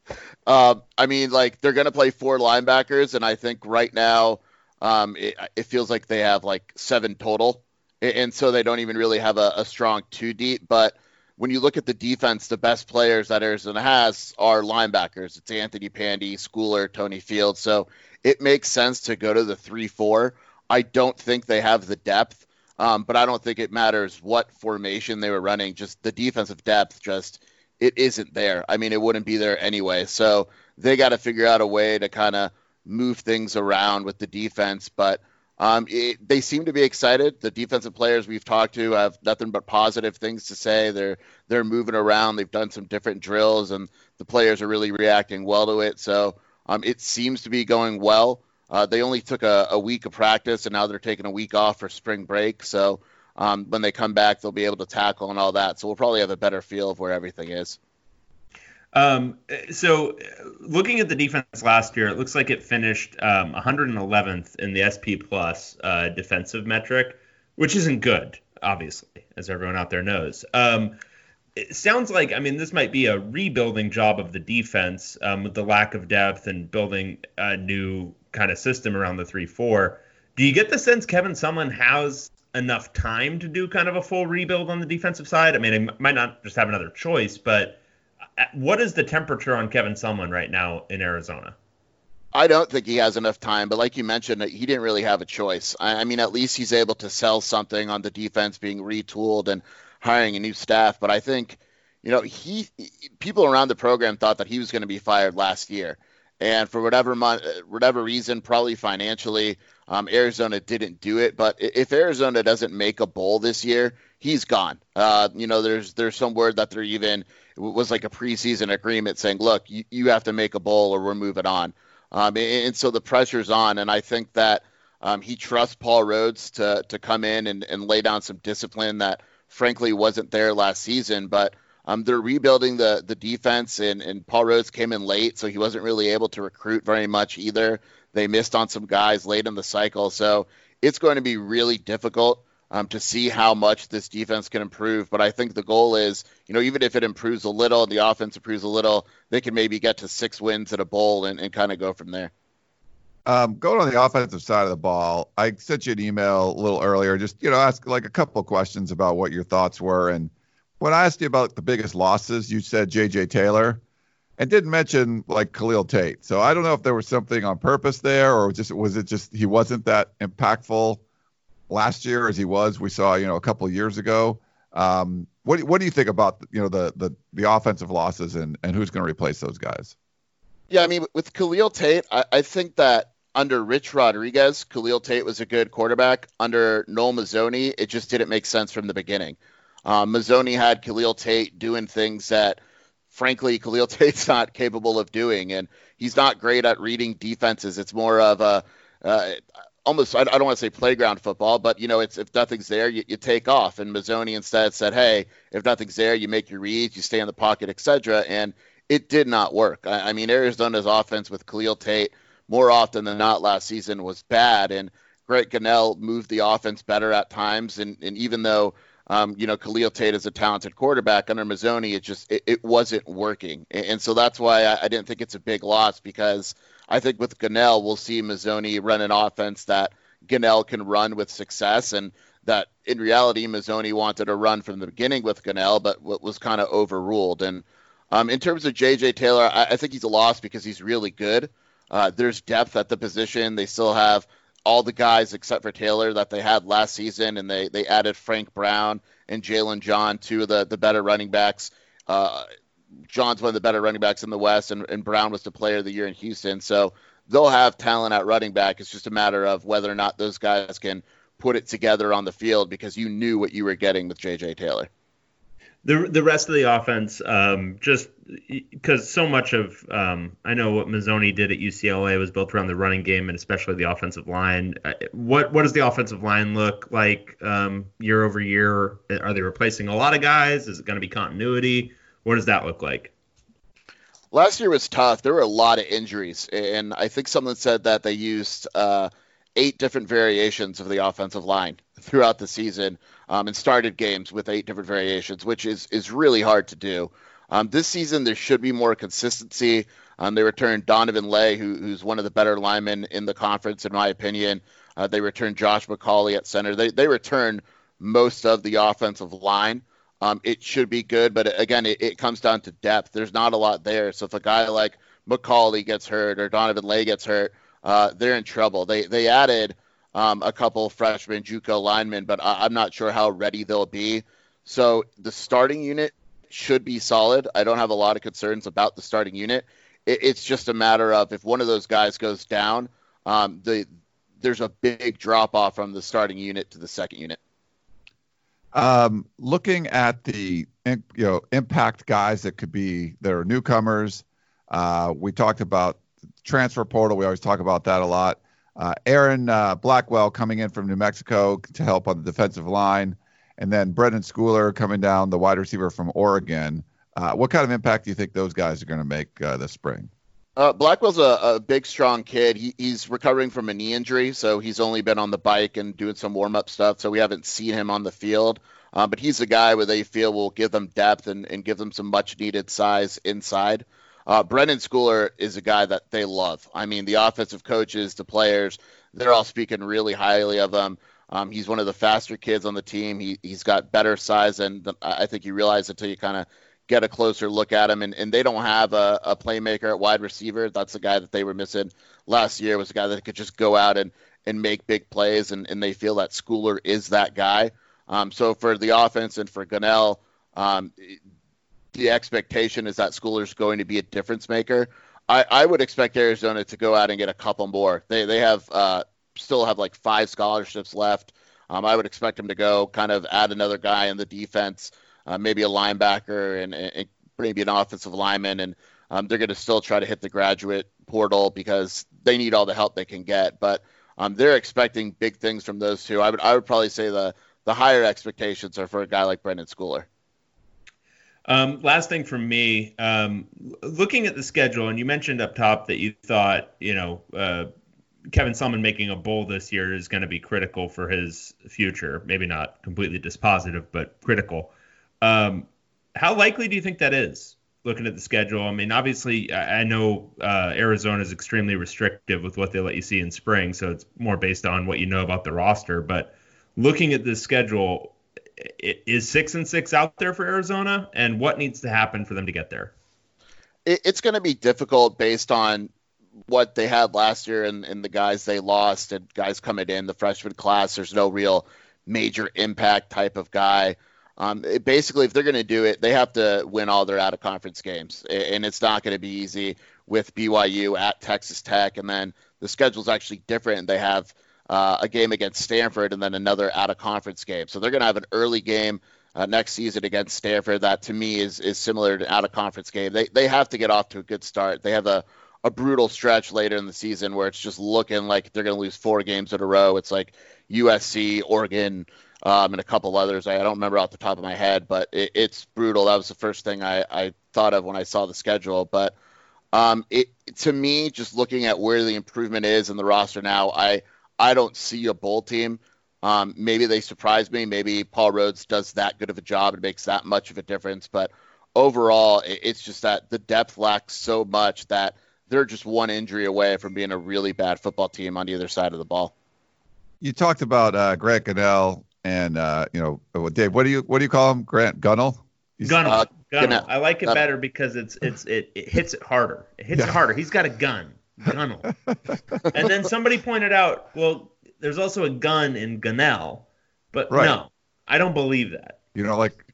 um, I mean, like they're going to play four linebackers, and I think right now um, it, it feels like they have like seven total, and, and so they don't even really have a, a strong two deep. But when you look at the defense, the best players that Arizona has are linebackers. It's Anthony Pandy, Schooler, Tony Field. So it makes sense to go to the three-four. I don't think they have the depth. Um, but I don't think it matters what formation they were running. Just the defensive depth, just it isn't there. I mean, it wouldn't be there anyway. So they got to figure out a way to kind of move things around with the defense. But um, it, they seem to be excited. The defensive players we've talked to have nothing but positive things to say. They're they're moving around. They've done some different drills, and the players are really reacting well to it. So um, it seems to be going well. Uh, they only took a, a, week of practice, and now they're taking a week off for spring break. So um, when they come back, they'll be able to tackle and all that. So we'll probably have a better feel of where everything is. Um, so looking at the defense last year, it looks like it finished um, 111th in the SP plus uh, defensive metric, which isn't good, obviously, as everyone out there knows. It sounds like I mean this might be a rebuilding job of the defense um, with the lack of depth and building a new kind of system around the three four. Do you get the sense Kevin Sumlin has enough time to do kind of a full rebuild on the defensive side? I mean, he might not just have another choice, but what is the temperature on Kevin Sumlin right now in Arizona? I don't think he has enough time, but like you mentioned, he didn't really have a choice. I, I mean, at least he's able to sell something on the defense being retooled and hiring a new staff. But I think, you know, he people around the program thought that he was going to be fired last year, and for whatever whatever reason, probably financially, um, Arizona didn't do it. But if Arizona doesn't make a bowl this year, he's gone. Uh, you know, there's there's some word that they're even was like a preseason agreement saying, look, you, you have to make a bowl or we're moving on. Um, and, and, so the pressure's on, and I think that um, he trusts Paul Rhoads to to come in and, and lay down some discipline that frankly wasn't there last season. But um, they're rebuilding the the defense, and, and Paul Rhoads came in late, so he wasn't really able to recruit very much either. They missed on some guys late in the cycle, so it's going to be really difficult um, to see how much this defense can improve. But I think the goal is, you know, even if it improves a little, the offense improves a little, they can maybe get to six wins at a bowl and, and kind of go from there. Um, going on the offensive side of the ball, I sent you an email a little earlier, just you know, ask like a couple questions about what your thoughts were. And when I asked you about the biggest losses, you said J.J. Taylor, and didn't mention like Khalil Tate. So I don't know if there was something on purpose there, or just was it just he wasn't that impactful last year as he was we saw you know a couple years ago. Um, what what do you think about you know the the the offensive losses and and who's going to replace those guys? Yeah, I mean with Khalil Tate, I, I think that under Rich Rodriguez, Khalil Tate was a good quarterback. Under Noel Mazzone, it just didn't make sense from the beginning. Um, Mazzone had Khalil Tate doing things that, frankly, Khalil Tate's not capable of doing, and he's not great at reading defenses. It's more of a uh, almost I, don't want to say playground football, but you know, it's if nothing's there, you, you take off. And Mazzone instead said, "Hey, if nothing's there, you make your reads, you stay in the pocket, etc." And it did not work. I, I mean, Arizona's offense with Khalil Tate more often than not last season was bad, and Greg Gunnell moved the offense better at times, and, and even though um, you know Khalil Tate is a talented quarterback under Mazzone, it just it, it wasn't working, and, and so that's why I, I didn't think it's a big loss because I think with Gunnell, we'll see Mazzone run an offense that Gunnell can run with success, and that in reality Mazzone wanted to run from the beginning with Gunnell, but was kind of overruled. And um, in terms of J.J. Taylor, I, I, think he's a loss because he's really good. Uh, there's depth at the position. They still have all the guys except for Taylor that they had last season, and they they added Frank Brown and Jalen John, two of the the better running backs. Uh, John's one of the better running backs in the West, and, and Brown was the player of the year in Houston. So they'll have talent at running back. It's just a matter of whether or not those guys can put it together on the field because you knew what you were getting with J.J. Taylor. The the rest of the offense, um, just because so much of um, I know what Mazzone did at UCLA was built around the running game and especially the offensive line. Uh, what what does the offensive line look like um, year over year? Are they replacing a lot of guys? Is it going to be continuity? What does that look like? Last year was tough. There were a lot of injuries, and I think someone said that they used uh, eight different variations of the offensive line throughout the season um, and started games with eight different variations, which is is really hard to do. Um, this season, there should be more consistency. Um, they returned Donovan Laie, who, who's one of the better linemen in the conference, in my opinion. Uh, they returned Josh McCauley at center. They they returned most of the offensive line. Um, it should be good, but again, it, it comes down to depth. There's not a lot there. So if a guy like McCauley gets hurt or Donovan Laie gets hurt, uh, they're in trouble. They they added um, a couple freshman JUCO linemen, but I, am not sure how ready they'll be. So the starting unit should be solid. I don't have a lot of concerns about the starting unit. It, it's just a matter of if one of those guys goes down, um, the there's a big drop off from the starting unit to the second unit. Um, looking at the you know impact guys that could be that are newcomers, uh, we talked about transfer portal. We always talk about that a lot. Uh, Aaron uh, Blackwell coming in from New Mexico to help on the defensive line, and then Brendan Schooler coming down, the wide receiver from Oregon. Uh, what kind of impact do you think those guys are going to make uh, this spring? Uh, Blackwell's a, a, big, strong kid. He, he's recovering from a knee injury, so he's only been on the bike and doing some warm up stuff, so we haven't seen him on the field. Uh, but he's a guy where they feel will give them depth and, and give them some much needed size inside. Uh, Brendan Schooler is a guy that they love. I mean, the offensive coaches, the players, they're all speaking really highly of him. Um, he's one of the faster kids on the team. He, he's got better size, and I think you realize until you kind of get a closer look at him. And, and they don't have a, a playmaker at wide receiver. That's the guy that they were missing last year. Was a guy that could just go out and, and make big plays, and, and they feel that Schooler is that guy. Um, so for the offense and for Gunnell, um, the expectation is that Schooler's going to be a difference maker. I, I would expect Arizona to go out and get a couple more. They they have uh, still have like five scholarships left. Um, I would expect them to go kind of add another guy in the defense, uh, maybe a linebacker and, and, maybe an offensive lineman, and um, they're going to still try to hit the graduate portal because they need all the help they can get. But um, they're expecting big things from those two. I would I would probably say the the higher expectations are for a guy like Brendan Schooler. Um, last thing from me, um, looking at the schedule, and you mentioned up top that you thought, you know, uh, Kevin Sumlin making a bowl this year is going to be critical for his future. Maybe not completely dispositive, but critical. Um, how likely do you think that is? Looking at the schedule, I mean, obviously, I know uh, Arizona is extremely restrictive with what they let you see in spring, so it's more based on what you know about the roster. But looking at the schedule, is six and six out there for Arizona, and what needs to happen for them to get there? It's going to be difficult based on what they had last year and, and the guys they lost and guys coming in the freshman class. There's no real major impact type of guy. Um, it, basically, if they're going to do it, they have to win all their out of conference games, and it's not going to be easy with BYU at Texas Tech, and then the schedule's actually different. They have uh, a game against Stanford, and then another out of conference game. So they're going to have an early game uh, next season against Stanford. That to me is is similar to an out of conference game. They they have to get off to a good start. They have a a brutal stretch later in the season where it's just looking like they're going to lose four games in a row. It's like USC, Oregon, um, and a couple others. I, I, don't remember off the top of my head, but it, it's brutal. That was the first thing I, I thought of when I saw the schedule. But um, it to me, just looking at where the improvement is in the roster now, I I don't see a bowl team. Um, maybe they surprise me. Maybe Paul Rhoads does that good of a job and makes that much of a difference. But overall, it, it's just that the depth lacks so much that they're just one injury away from being a really bad football team on either side of the ball. You talked about uh, Grant Gunnell and uh, you know uh, Dave. What do you what do you call him? Grant Gunnell. He's- Gunnel. uh, Gunnel. Gunnel. I like it Gunnel. better because it's it's it, it hits it harder. It hits Yeah. it harder. He's got a gun. Gunnel. and then somebody pointed out, well, there's also a gun in Gunnel, but Right. no, I don't believe that. You know, like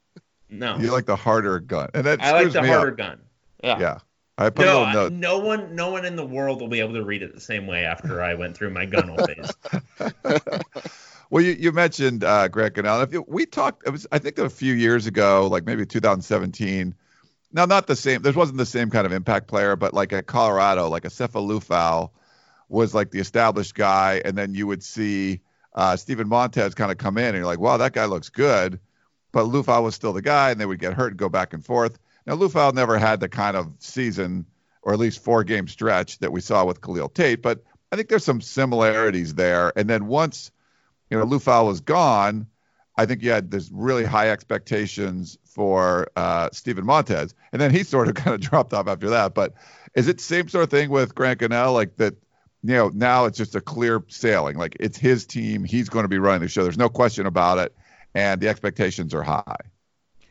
No, you like the harder gun, and that I like the harder up. gun. Yeah, yeah. I put a No, little I- note. no one, no one in the world will be able to read it the same way after I went through my Gunnel phase. Well, you, you mentioned uh, Grant Gunnell. If you, we talked, it was I think a few years ago, like maybe 2017. Now, not the same. There wasn't the same kind of impact player, but like at Colorado, like a Sefo Liufau was like the established guy, and then you would see uh, Steven Montez kind of come in, and you're like, wow, that guy looks good. But Liufau was still the guy, and they would get hurt and go back and forth. Now, Liufau never had the kind of season, or at least four game stretch that we saw with Khalil Tate, but I think there's some similarities there. And then once you know, Lufau was gone, I think you had this really high expectations for uh, Steven Montez, and then he sort of kind of dropped off after that. But is it same sort of thing with Grant Gunnell, like that? You know, now it's just a clear sailing. Like it's his team, he's going to be running the show. There's no question about it, and the expectations are high.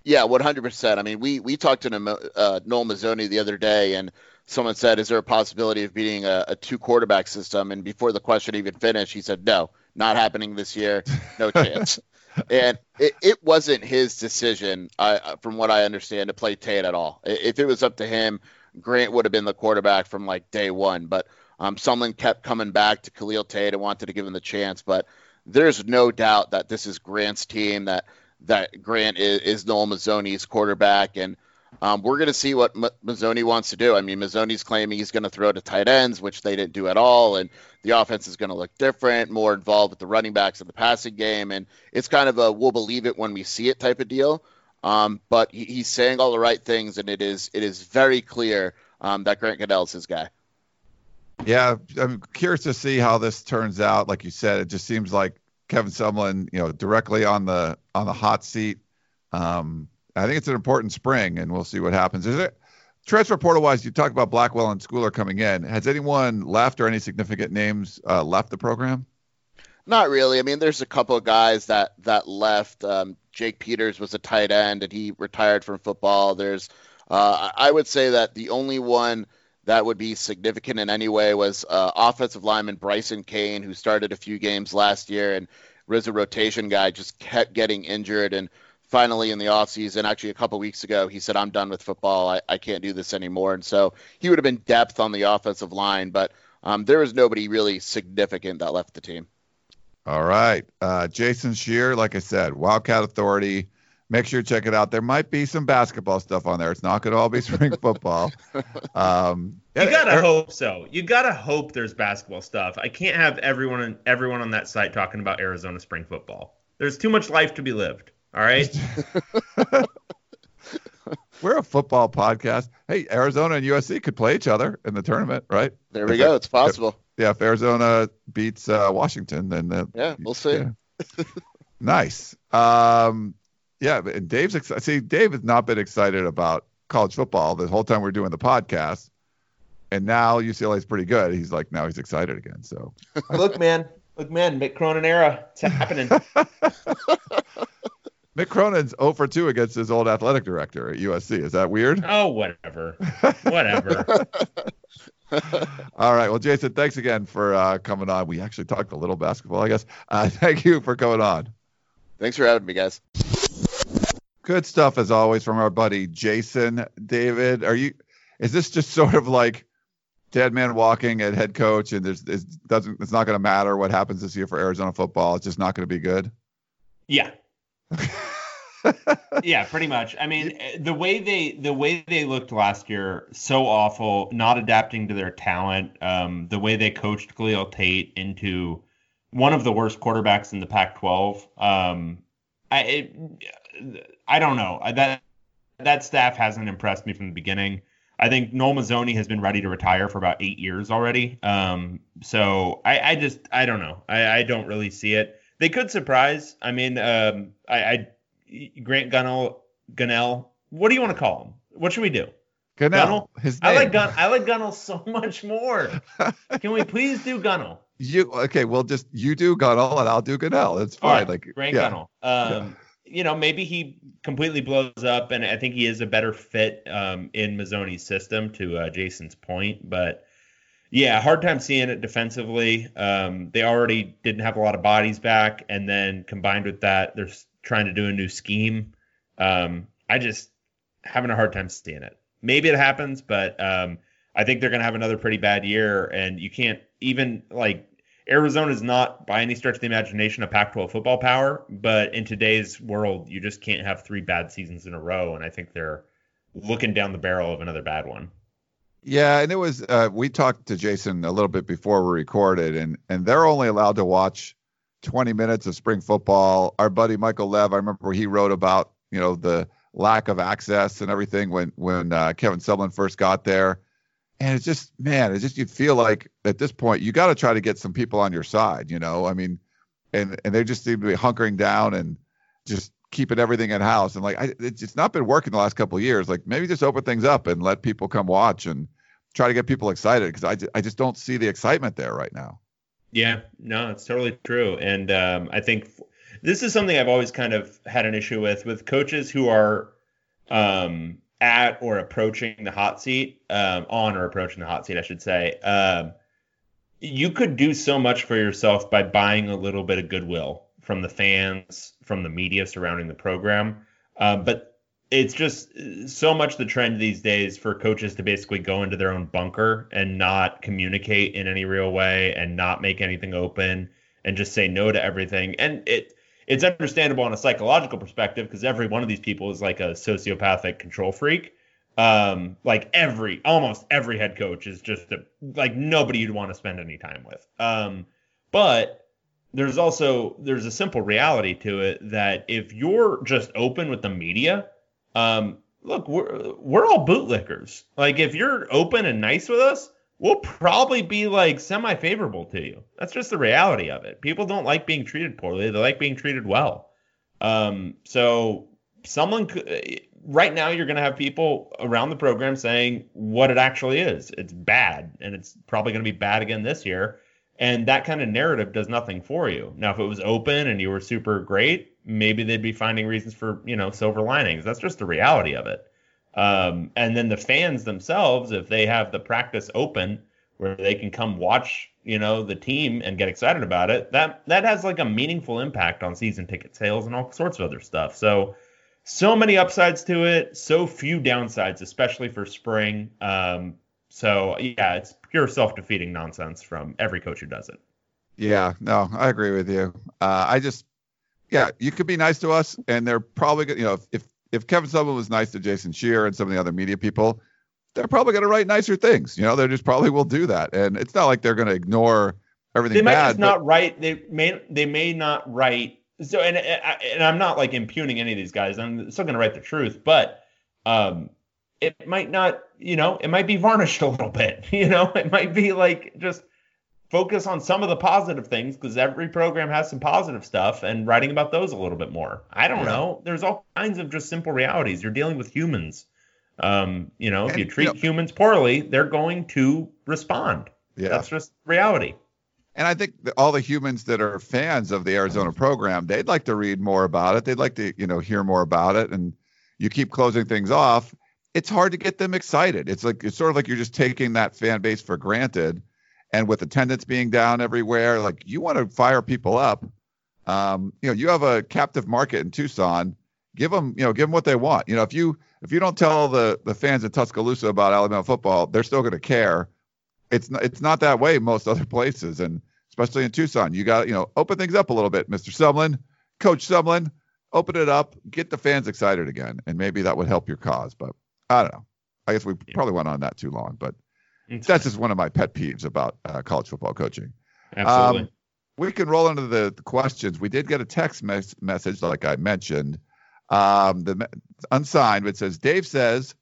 Yeah, 100%. I mean, we we talked to uh, Noel Mazzone the other day, and someone said, "Is there a possibility of beating a, a two quarterback system?" And before the question even finished, he said, "No, not happening this year. No chance." and it, it wasn't his decision, uh, from what I understand, to play Tate at all. If it was up to him, Grant would have been the quarterback from like day one. But um, someone kept coming back to Khalil Tate and wanted to give him the chance. But there's no doubt that this is Grant's team. That that Grant is, is Noel Mazzone's quarterback, and um, we're going to see what M- Mazzone wants to do. I mean, Mazzone's claiming he's going to throw to tight ends, which they didn't do at all, and the offense is going to look different, more involved with the running backs in the passing game, and it's kind of a we'll believe it when we see it type of deal. Um, but he, he's saying all the right things, and it is it is very clear um, that Grant Gunnell's his guy. Yeah, I'm curious to see how this turns out. Like you said, it just seems like Kevin Sumlin, you know, directly on the on the hot seat. Um, I think it's an important spring, and we'll see what happens. Is it transfer portal wise? You talk about Blackwell and Schooler coming in. Has anyone left or any significant names uh, left the program? Not really. I mean, there's a couple of guys that that left. Um, Jake Peters was a tight end, and he retired from football. There's, uh, I would say that the only one that would be significant in any way was uh, offensive lineman Bryson Kane, who started a few games last year and was a rotation guy, just kept getting injured. And finally, in the offseason, actually a couple weeks ago, he said, I'm done with football. I, I can't do this anymore. And so he would have been depth on the offensive line, but um, there was nobody really significant that left the team. All right, uh, Jason Scheer, like I said, Wildcat Authority. Make sure you check it out. There might be some basketball stuff on there. It's not going to all be spring football. Um, You gotta er- hope so. You gotta hope there's basketball stuff. I can't have everyone everyone on that site talking about Arizona spring football. There's too much life to be lived. All right. We're a football podcast. Hey, Arizona and USC could play each other in the tournament, right? There we go. It's possible. Yeah, if Arizona beats uh, Washington, then uh, Yeah, we'll see. yeah. nice. Um, yeah, and Dave's excited. See, Dave has not been excited about college football the whole time we're doing the podcast, and now UCLA is pretty good. He's like, now he's excited again. So Look, man. Look, man. Mick Cronin era. It's happening. Mick Cronin's 0 for 2 against his old athletic director at USC. Is that weird? oh, whatever. Whatever. All right. Well, Jason, thanks again for uh, coming on. We actually talked a little basketball, I guess. Uh, thank you for coming on. Thanks for having me, guys. Good stuff as always from our buddy Jason. David, are you? Is this just sort of like dead man walking at head coach, and there's it doesn't it's not going to matter what happens this year for Arizona football? It's just not going to be good. Yeah. yeah, pretty much. I mean, the way they the way they looked last year, so awful, not adapting to their talent. Um, the way they coached Khalil Tate into one of the worst quarterbacks in the Pac-12. Um, I it, I don't know that that staff hasn't impressed me from the beginning. I think Noel Mazzone has been ready to retire for about eight years already. Um, so I, I just I don't know. I, I don't really see it. They could surprise. I mean, um, I, I Grant Gunnell Gunnell. What do you want to call him? What should we do? Gunnell. His I like Gun. I like Gunnell so much more. Can we please do Gunnell? You okay? Well, just you do Gunnell and I'll do Gunnell. It's fine. right, like Grant yeah. Gunnell. Um, You know, maybe he completely blows up, and I think he is a better fit um, in Mazzone's system. To uh, Jason's point, but yeah, hard time seeing it defensively. Um, they already didn't have a lot of bodies back, and then combined with that, they're s- trying to do a new scheme. Um, I just having a hard time seeing it. Maybe it happens, but um, I think they're going to have another pretty bad year, and you can't even like Arizona is not by any stretch of the imagination a Pac-12 football power, but in today's world, you just can't have three bad seasons in a row, and I think they're looking down the barrel of another bad one. Yeah, and it was uh, we talked to Jason a little bit before we recorded, and and they're only allowed to watch 20 minutes of spring football. Our buddy Michael Lev, I remember he wrote about you know the lack of access and everything when when uh, Kevin Sumlin first got there, and it's just man, it's just you feel like at this point you got to try to get some people on your side, you know. I mean, and and they just seem to be hunkering down and just keeping everything in house. And like I, it's not been working the last couple years. Like maybe just open things up and let people come watch and try to get people excited because I, I just don't see the excitement there right now. Yeah, no, it's totally true. And um, I think f- this is something I've always kind of had an issue with with coaches who are um, at or approaching the hot seat, um, on or approaching the hot seat, I should say. Um, you could do so much for yourself by buying a little bit of goodwill from the fans, from the media surrounding the program. Uh, but it's just uh, so much the trend these days for coaches to basically go into their own bunker and not communicate in any real way and not make anything open and just say no to everything. And it it's understandable on a psychological perspective because every one of these people is like a sociopathic control freak. Um, like every almost every head coach is just a, like nobody you'd want to spend any time with. Um, but there's also there's a simple reality to it that if you're just open with the media, um, look, we're we're all bootlickers. Like if you're open and nice with us, we'll probably be like semi favorable to you. That's just the reality of it. People don't like being treated poorly; they like being treated well. Um, so someone could, right now you're going to have people around the program saying what it actually is. It's bad, and it's probably going to be bad again this year. And that kind of narrative does nothing for you. Now, if it was open and you were super great, maybe they'd be finding reasons for, you know, silver linings. That's just the reality of it. Um, and then the fans themselves, if they have the practice open where they can come watch, you know, the team and get excited about it, that that has like a meaningful impact on season ticket sales and all sorts of other stuff. So, so many upsides to it, so few downsides, especially for spring. Um, so yeah, it's pure self-defeating nonsense from every coach who does it. Yeah, no, I agree with you. Uh, I just, yeah, you could be nice to us, and they're probably gonna, you know, if if, Kevin Sumlin was nice to Jason Scheer and some of the other media people, they're probably going to write nicer things. You know, they just probably will do that, and it's not like they're going to ignore everything They might bad. just not write. They may they may not write. So and and I'm not like impugning any of these guys. I'm still going to write the truth, but um, it might not. You know, it might be varnished a little bit. You know, it might be like just focus on some of the positive things because every program has some positive stuff and writing about those a little bit more. I don't Yeah. know. There's all kinds of just simple realities. You're dealing with humans. Um, you know, if And, you you treat know- humans poorly, they're going to respond. yeah, That's just reality. And I think all the humans that are fans of the Arizona program, they'd like to read more about it. They'd like to, you know, hear more about it. And you keep closing things off. It's hard to get them excited. It's like it's sort of like you're just taking that fan base for granted. And with attendance being down everywhere, like you want to fire people up. Um, you know, you have a captive market in Tucson. Give them, you know, give them what they want. You know, if you if you don't tell the the fans in Tuscaloosa about Alabama football, they're still going to care. It's not, it's not that way most other places, and especially in Tucson, you got you know open things up a little bit, Mr. Sumlin, Coach Sumlin, open it up, get the fans excited again, and maybe that would help your cause. But I don't know. I guess we probably went on that too long, but that's just one of my pet peeves about uh, college football coaching. Absolutely. Um, we can roll into the, the questions. We did get a text mes- message, like I mentioned, um, the me- unsigned, but it says Dave says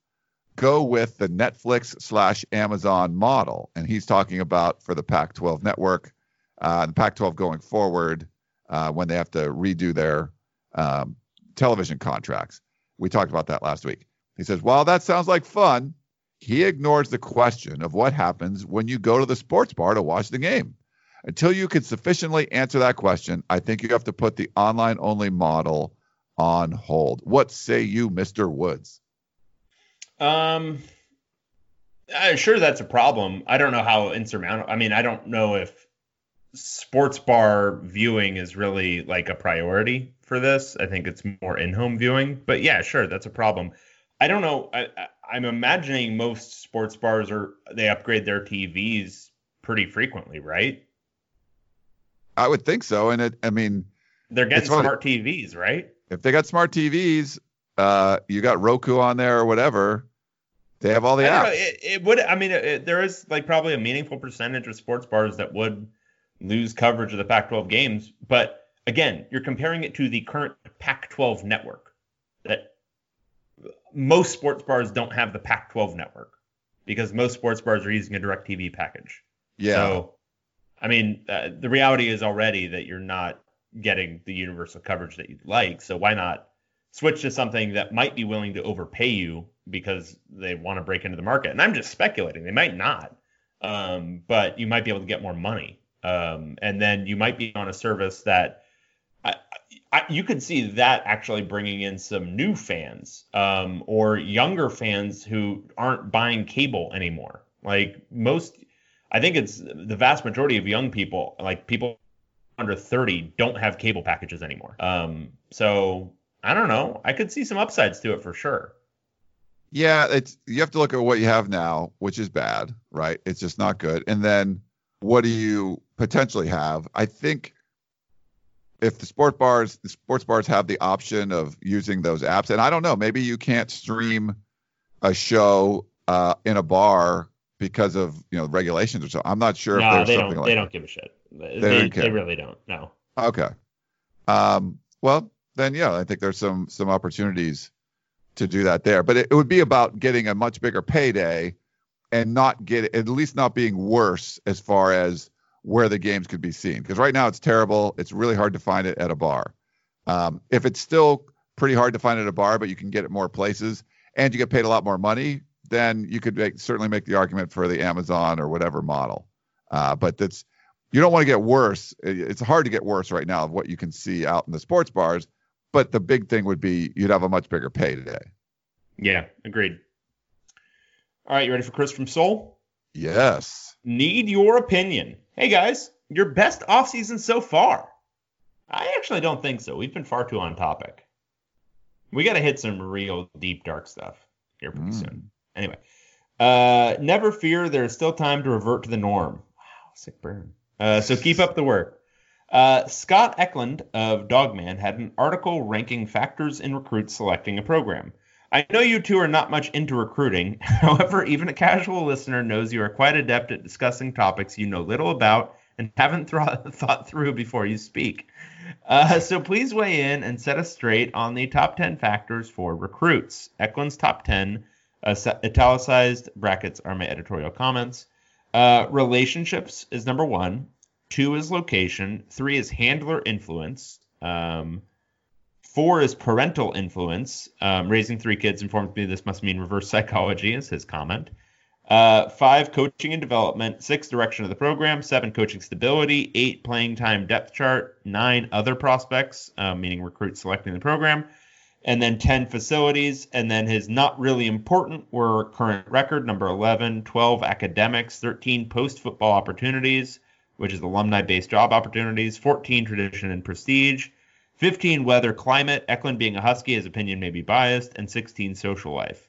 go with the Netflix slash Amazon model. And he's talking about for the Pac 12 network, uh, the Pac 12 going forward uh, when they have to redo their um, television contracts. We talked about that last week. He says, while that sounds like fun, he ignores the question of what happens when you go to the sports bar to watch the game. Until you can sufficiently answer that question, I think you have to put the online only model on hold. What say you, Mr. Woods? Um, I'm sure that's a problem. I don't know how insurmountable. I mean, I don't know if sports bar viewing is really like a priority for this. I think it's more in-home viewing. But yeah, sure, that's a problem. I don't know. I, I'm imagining most sports bars are they upgrade their TVs pretty frequently, right? I would think so. And it, I mean, They're getting funny. smart TVs, right? if they got smart TVs, uh, you got Roku on there or whatever, they have all the don't know. apps. It, it would. I mean, it- there is like probably a meaningful percentage of sports bars that would lose coverage of the Pac-12 games. But again, you're comparing it to the current Pac-12 network. That most sports bars don't have the Pac-12 network because most sports bars are using a DirecTV package. yeah. So, I mean, uh, the reality is already that you're not getting the universal coverage that you'd like. So why not switch to something that might be willing to overpay you because they want to break into the market? And I'm just speculating; they might not, um, but you might be able to get more money, um, and then you might be on a service that. I, You could see that actually bringing in some new fans um, or younger fans who aren't buying cable anymore. Like most, I think it's the vast majority of young people, like people under 30, don't have cable packages anymore. Um, so I don't know. I could see some upsides to it for sure. Yeah, it's you have to look at what you have now, which is bad, right? It's just not good. And then what do you potentially have? I think if the sport bars, the sports bars have the option of using those apps, and I don't know, maybe you can't stream a show uh, in a bar because of you know regulations or so. I'm not sure if no, there's they don't. like they that. don't give a shit. They, don't they, really don't. No. Okay. Um, well, then, yeah, I think there's some some opportunities to do that there, but it, it would be about getting a much bigger payday and not get at least not being worse as far as where the games could be seen. Because right now it's terrible. It's really hard to find it at a bar. Um, if it's still pretty hard to find it at a bar, but you can get it more places and you get paid a lot more money, then you could make, certainly make the argument for the Amazon or whatever model. Uh, but that's you don't want to get worse. It's hard to get worse right now of what you can see out in the sports bars. But the big thing would be you'd have a much bigger payday. Yeah. Agreed. All right. You ready for Chris from Seoul? Yes. Need your opinion. Hey guys, your best offseason so far? I actually don't think so. We've been far too on topic. We got to hit some real deep dark stuff here pretty Mm. soon. Anyway, uh, never fear. There is still time to revert to the norm. Wow, sick burn. Uh, so keep up the work. Uh, Scott Eklund of Dawgman had an article ranking factors in recruits selecting a program. I know you two are not much into recruiting. However, even a casual listener knows you are quite adept at discussing topics you know little about and haven't thro- thought through before you speak. Uh, so please weigh in and set us straight on the top 10 factors for recruits. Eklund's top 10, uh, italicized brackets are my editorial comments. Uh, relationships is number one. Two is location. Three is handler influence. Um, four is parental influence. Um, raising three kids informs me this must mean reverse psychology, is his comment. Uh, five, coaching and development. Six, direction of the program. Seven, coaching stability. Eight, playing time depth chart. Nine, other prospects, uh, meaning recruits selecting the program. And then 10 facilities. And then his not really important were current record, number 11, 12 academics, 13 post football opportunities, which is alumni based job opportunities, 14 tradition and prestige, 15 weather climate, Eklund being a Husky, his opinion may be biased, and 16 social life.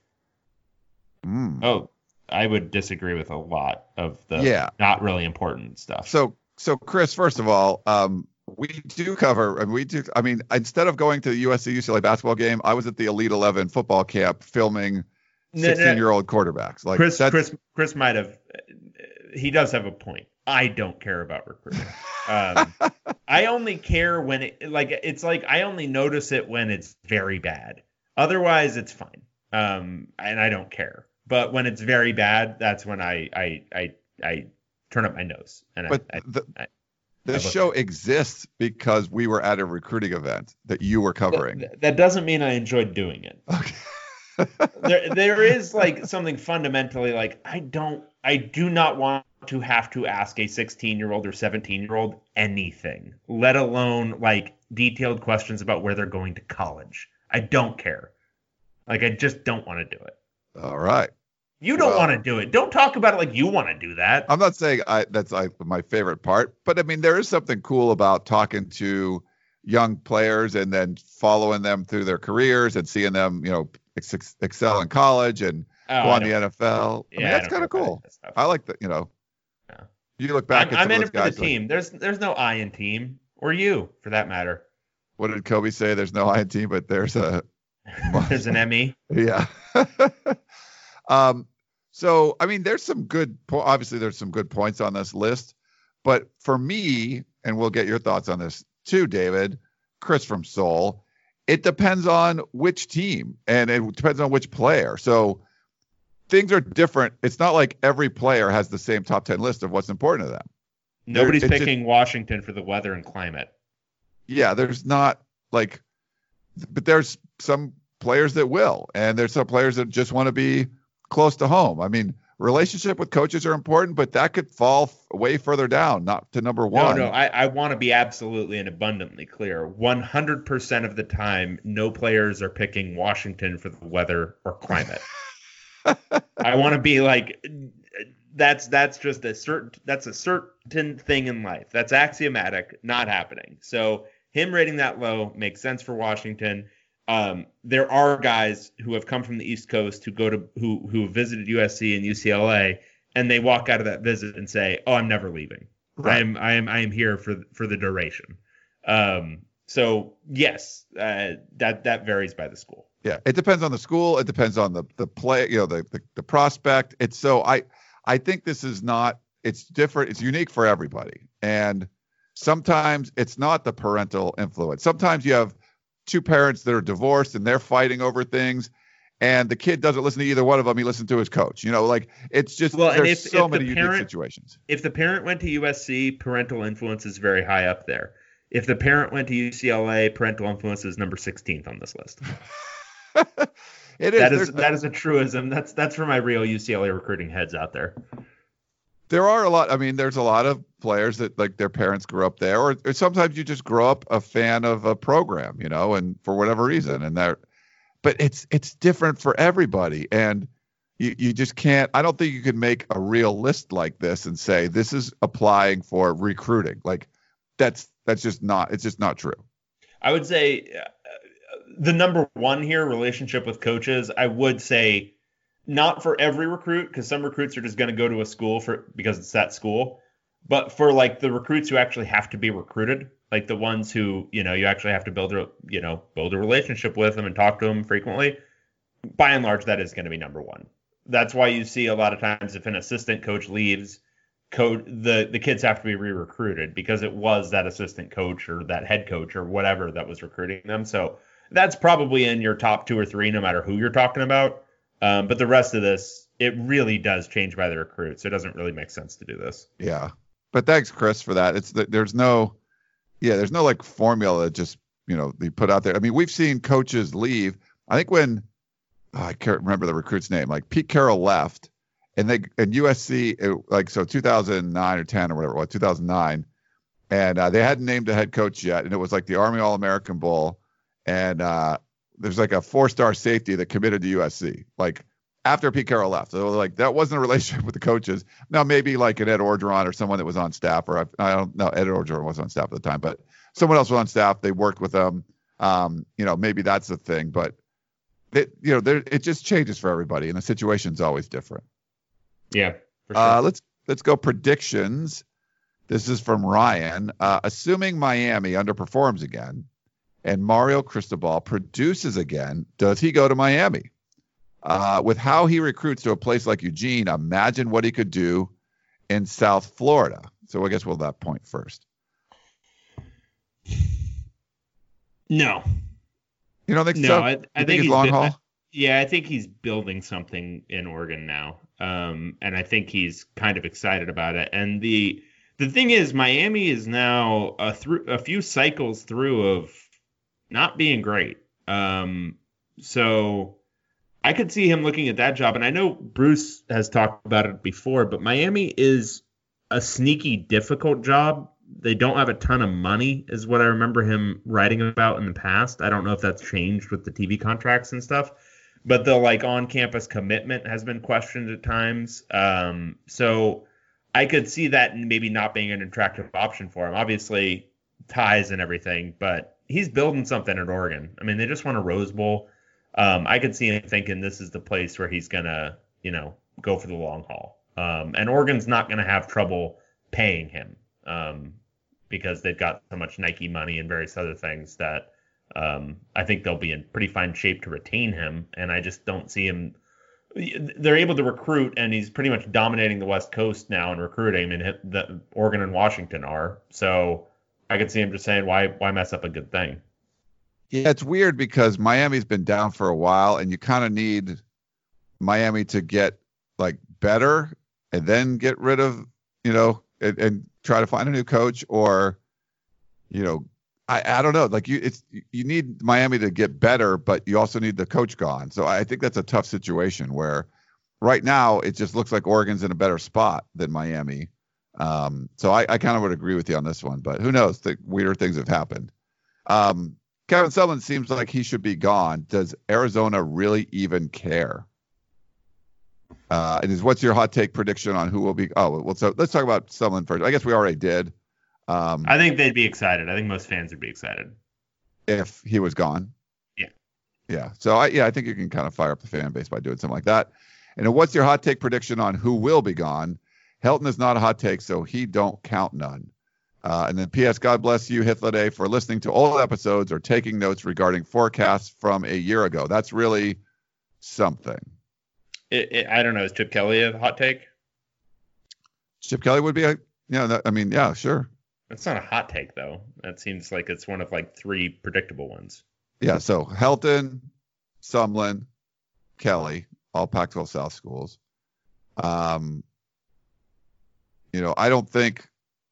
Mm. Oh, I would disagree with a lot of the Yeah. not really important stuff. So, so Chris, first of all, um, we do cover, and we do. I mean, instead of going to the USC UCLA basketball game, I was at the Elite Eleven football camp filming No, no, sixteen-year-old quarterbacks. Like Chris, that's, Chris, Chris might have. He does have a point. I don't care about recruiting. Um, I only care when it like it's like I only notice it when it's very bad. Otherwise, it's fine. Um, and I don't care. but when it's very bad, that's when I I I, I turn up my nose and But I, the, I- this show exists because we were at a recruiting event that you were covering. Th- that doesn't mean I enjoyed doing it. Okay. there there is like something fundamentally like I don't I do not want to have to ask a 16 year old or 17 year old anything, let alone like detailed questions about where they're going to college. I don't care. Like I just don't want to do it. All right. You don't Well- want to do it. Don't talk about it like you want to do that. I'm not saying I, that's like my favorite part, but I mean there is something cool about talking to young players and then following them through their careers and seeing them, you know, ex- excel in college and Oh, go on the NFL. I mean, that's kind of cool. I like that. You know, Yeah. You look back I'm, at I'm in it for the like, team. There's there's no I in team or you for that matter. what did Kobe say? There's no I in team, but there's a there's an E. ME. Yeah. um, so I mean, there's some good. Po- obviously, there's some good points on this list, but for me, and we'll get your thoughts on this too, David, Chris from Seoul. It depends on which team, and it depends on which player. So things are different. It's not like every player has the same top ten list of what's important to them. Nobody's just- picking Washington for the weather and climate. yeah, there's not like, but there's some players that will, and there's some players that just want to be close to home. I mean, relationship with coaches are important, but that could fall f- way further down, not to number No, one. no, I, I want to be absolutely and abundantly clear. 100% of the time, no players are picking Washington for the weather or climate. I want to be like, that's that's just a certain that's a certain thing in life. That's axiomatic, not happening. So him rating that low makes sense for Washington. Um, there are guys who have come from the East Coast who go to who who have visited USC and UCLA, and they walk out of that visit and say, "Oh, I'm never leaving." I am I am I am here for for the duration. Um, so yes, uh, that that varies by the school. Yeah, it depends on the school. It depends on the the play, you know, the, the the prospect. It's so I I think this is not. It's different. It's unique for everybody, and sometimes it's not the parental influence. Sometimes you have two parents that are divorced and they're fighting over things, and the kid doesn't listen to either one of them. He listens to his coach. You know, like it's just Well, there's if- so if the many unique situations. If the parent went to USC, parental influence is very high up there. If the parent went to UCLA, parental influence is number 16th on this list. it is. That is that is a truism. That's that's for my real UCLA recruiting heads out there. there are a lot. I mean, there's a lot of players that like their parents grew up there, or, or sometimes you just grow up a fan of a program, you know, and for whatever reason, and that. But it's it's different for everybody, and you you just can't. I don't think you can make a real list like this and say this is applying for recruiting. Like that's that's just not. It's just not true. I would say the number one here, relationship with coaches. I would say not for every recruit because some recruits are just going to go to a school for because it's that school, but for like the recruits who actually have to be recruited, like the ones who you know you actually have to build a you know build a relationship with them and talk to them frequently. By and large, that is going to be number one. That's why you see a lot of times if an assistant coach leaves, coach the the kids have to be re-recruited because it was that assistant coach or that head coach or whatever that was recruiting them. So that's probably in your top two or three, no matter who you're talking about. Um, but the rest of this, it really does change by the recruit, so it doesn't really make sense to do this. Yeah. But thanks, Chris, for that. It's that there's no, yeah, there's no like formula that just you know they put out there. I mean, we've seen coaches leave. I think when oh, I can't remember the recruit's name, like Pete Carroll left, and they and USC it, like so 2009 or 10 or whatever was 2009, and uh, they hadn't named a head coach yet, and it was like the Army All American Bowl, and uh, there's like a four star safety that committed to USC, like after Pete Carroll left. So like that wasn't a relationship with the coaches. Now maybe like an Ed Orgeron or someone that was on staff, or I, I don't know, Ed Orgeron was on staff at the time, but someone else was on staff. They worked with them. Um, you know, maybe that's the thing, but it, you know, there, it just changes for everybody, and the situation's always different. Yeah, for sure. Uh, let's let's go predictions. This is from Ryan. Uh, assuming Miami underperforms again, and Mario Cristobal produces again, does he go to Miami? Uh, with how he recruits to a place like Eugene, imagine what he could do in South Florida. So I guess we'll that point first. no, You don't think no, so? I, I think, think he's he's long been- haul? Yeah, I think he's building something in Oregon now, um, and I think he's kind of excited about it. And the the thing is, Miami is now a through a few cycles through of not being great. Um, so I could see him looking at that job, and I know Bruce has talked about it before, but Miami is a sneaky difficult job. They don't have a ton of money, is what I remember him writing about in the past. I don't know if that's changed with the TV contracts and stuff, but the like on-campus commitment has been questioned at times. Um, so I could see that maybe not being an attractive option for him. Obviously, ties and everything, but he's building something at Oregon. I mean, they just won a Rose Bowl. Um, I could see him thinking this is the place where he's gonna, you know, go for the long haul. Um, and Oregon's not gonna have trouble paying him um, because they've got so much Nike money and various other things that um, I think they'll be in pretty fine shape to retain him. And I just don't see him. They're able to recruit, and he's pretty much dominating the West Coast now in recruiting. I mean, the Oregon and Washington are. So I could see him just saying, "Why, why mess up a good thing?" Yeah, it's weird because Miami's been down for a while, and you kind of need Miami to get like better and then get rid of, you know, and, and try to find a new coach, or, you know, I, I don't know. Like you, it's you need Miami to get better, but you also need the coach gone. So I think that's a tough situation where right now it just looks like Oregon's in a better spot than Miami. Um, so I, I kind of would agree with you on this one, but who knows? The weirder things have happened. Um, Kevin Sumlin seems like he should be gone. Does Arizona really even care? Uh, and is what's your hot take prediction on who will be? Oh, well, so let's talk about Sumlin first. I guess we already did. Um, I think they'd be excited. I think most fans would be excited. if he was gone. Yeah. Yeah. So I yeah, I think you can kind of fire up the fan base by doing something like that. And what's your hot take prediction on who will be gone? Helton is not a hot take, so he don't count none. Uh, and then P.S. God bless you, Hitler for listening to old episodes or taking notes regarding forecasts from a year ago. That's really something. It, it, I don't know. Is Chip Kelly a hot take? Chip Kelly would be a yeah. That, I mean, yeah, sure. That's not a hot take though. That seems like it's one of like three predictable ones. Yeah. So Helton, Sumlin, Kelly, all Pac-12 South schools. Um, you know, I don't think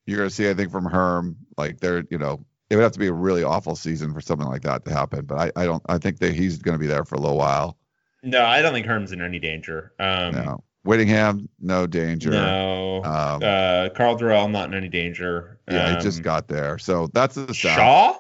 you're going to see anything from Herm. Like they're, you know, it would have to be a really awful season for something like that to happen. But I, I don't. I think that he's going to be there for a little while. No, I don't think Herm's in any danger. Um, no, Whittingham, no danger. No. Um, uh, Karl Dorrell, not in any danger. yeah, um, he just got there. So that's the South. Shaw.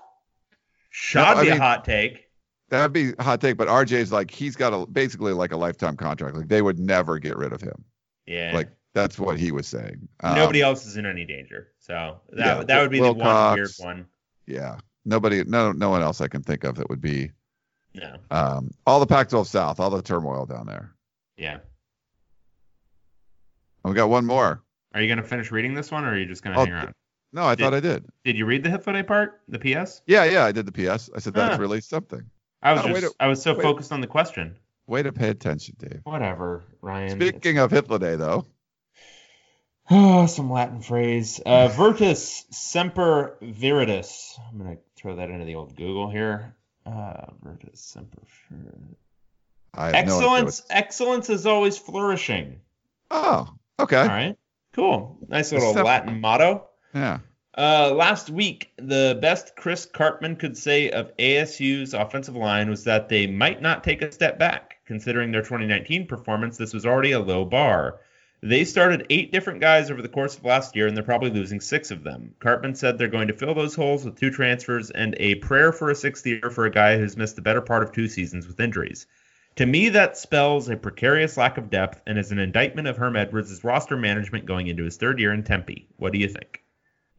Shaw'd No, I be mean- a hot take. That'd be a hot take, but RJ's like he's got a basically like a lifetime contract. Like they would never get rid of him. Yeah. Like that's what he was saying. Um, Nobody else is in any danger. So that yeah, that would be the one weird one. Yeah, nobody, no, no one else I can think of that would be No. um, all the Pac-12 South, all the turmoil down there. Yeah. And we got one more. Are you gonna finish reading this one, or are you just gonna Oh, hang around? No, I Did- thought I did. Did you read the Hitfooday part? The PS? Yeah, yeah, I did the PS. I said that's Ah. really something. I was wait just a- I was so wait. focused on the question. Way to pay attention, Dave. Whatever, Ryan. Speaking of Hitler Day, though, Oh, some Latin phrase. Uh, Virtus semper viridis. I'm gonna throw that into the old Google here. Uh, Virtus semper. have no Excellence. excellence is always flourishing. oh, okay. All right. Cool. Nice little. Latin motto. Yeah. Uh, last week, the best Chris Karpman could say of ASU's offensive line was that they might not take a step back. Considering their 2019 performance, this was already a low bar. They started eight different guys over the course of last year, and they're probably losing six of them. Karpman said they're going to fill those holes with two transfers and a prayer for a sixth year for a guy who's missed the better part of two seasons with injuries. To me, that spells a precarious lack of depth and is an indictment of Herm Edwards' roster management going into his third year in Tempe. What do you think?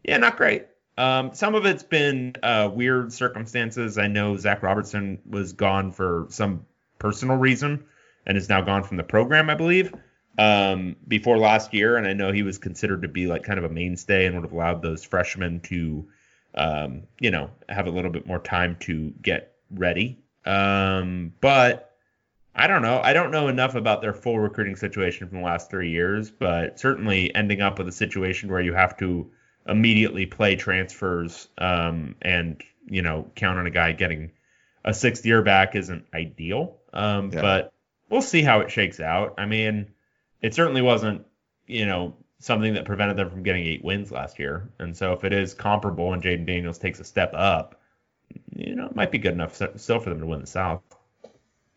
Yeah, not great. Um, some of it's been uh, weird circumstances. I know Zach Robertson was gone for some personal reason and is now gone from the program, I believe, um, before last year. And I know he was considered to be like kind of a mainstay and would have allowed those freshmen to, um, you know, have a little bit more time to get ready. Um, but I don't know. I don't know enough about their full recruiting situation from the last three years, but certainly ending up with a situation where you have to immediately play transfers um, and you know count on a guy getting a sixth year back isn't ideal. Um, Yeah. But we'll see how it shakes out. I mean, it certainly wasn't, you know, something that prevented them from getting eight wins last year. And so if it is comparable and Jayden Daniels takes a step up, you know, it might be good enough still for them to win the South.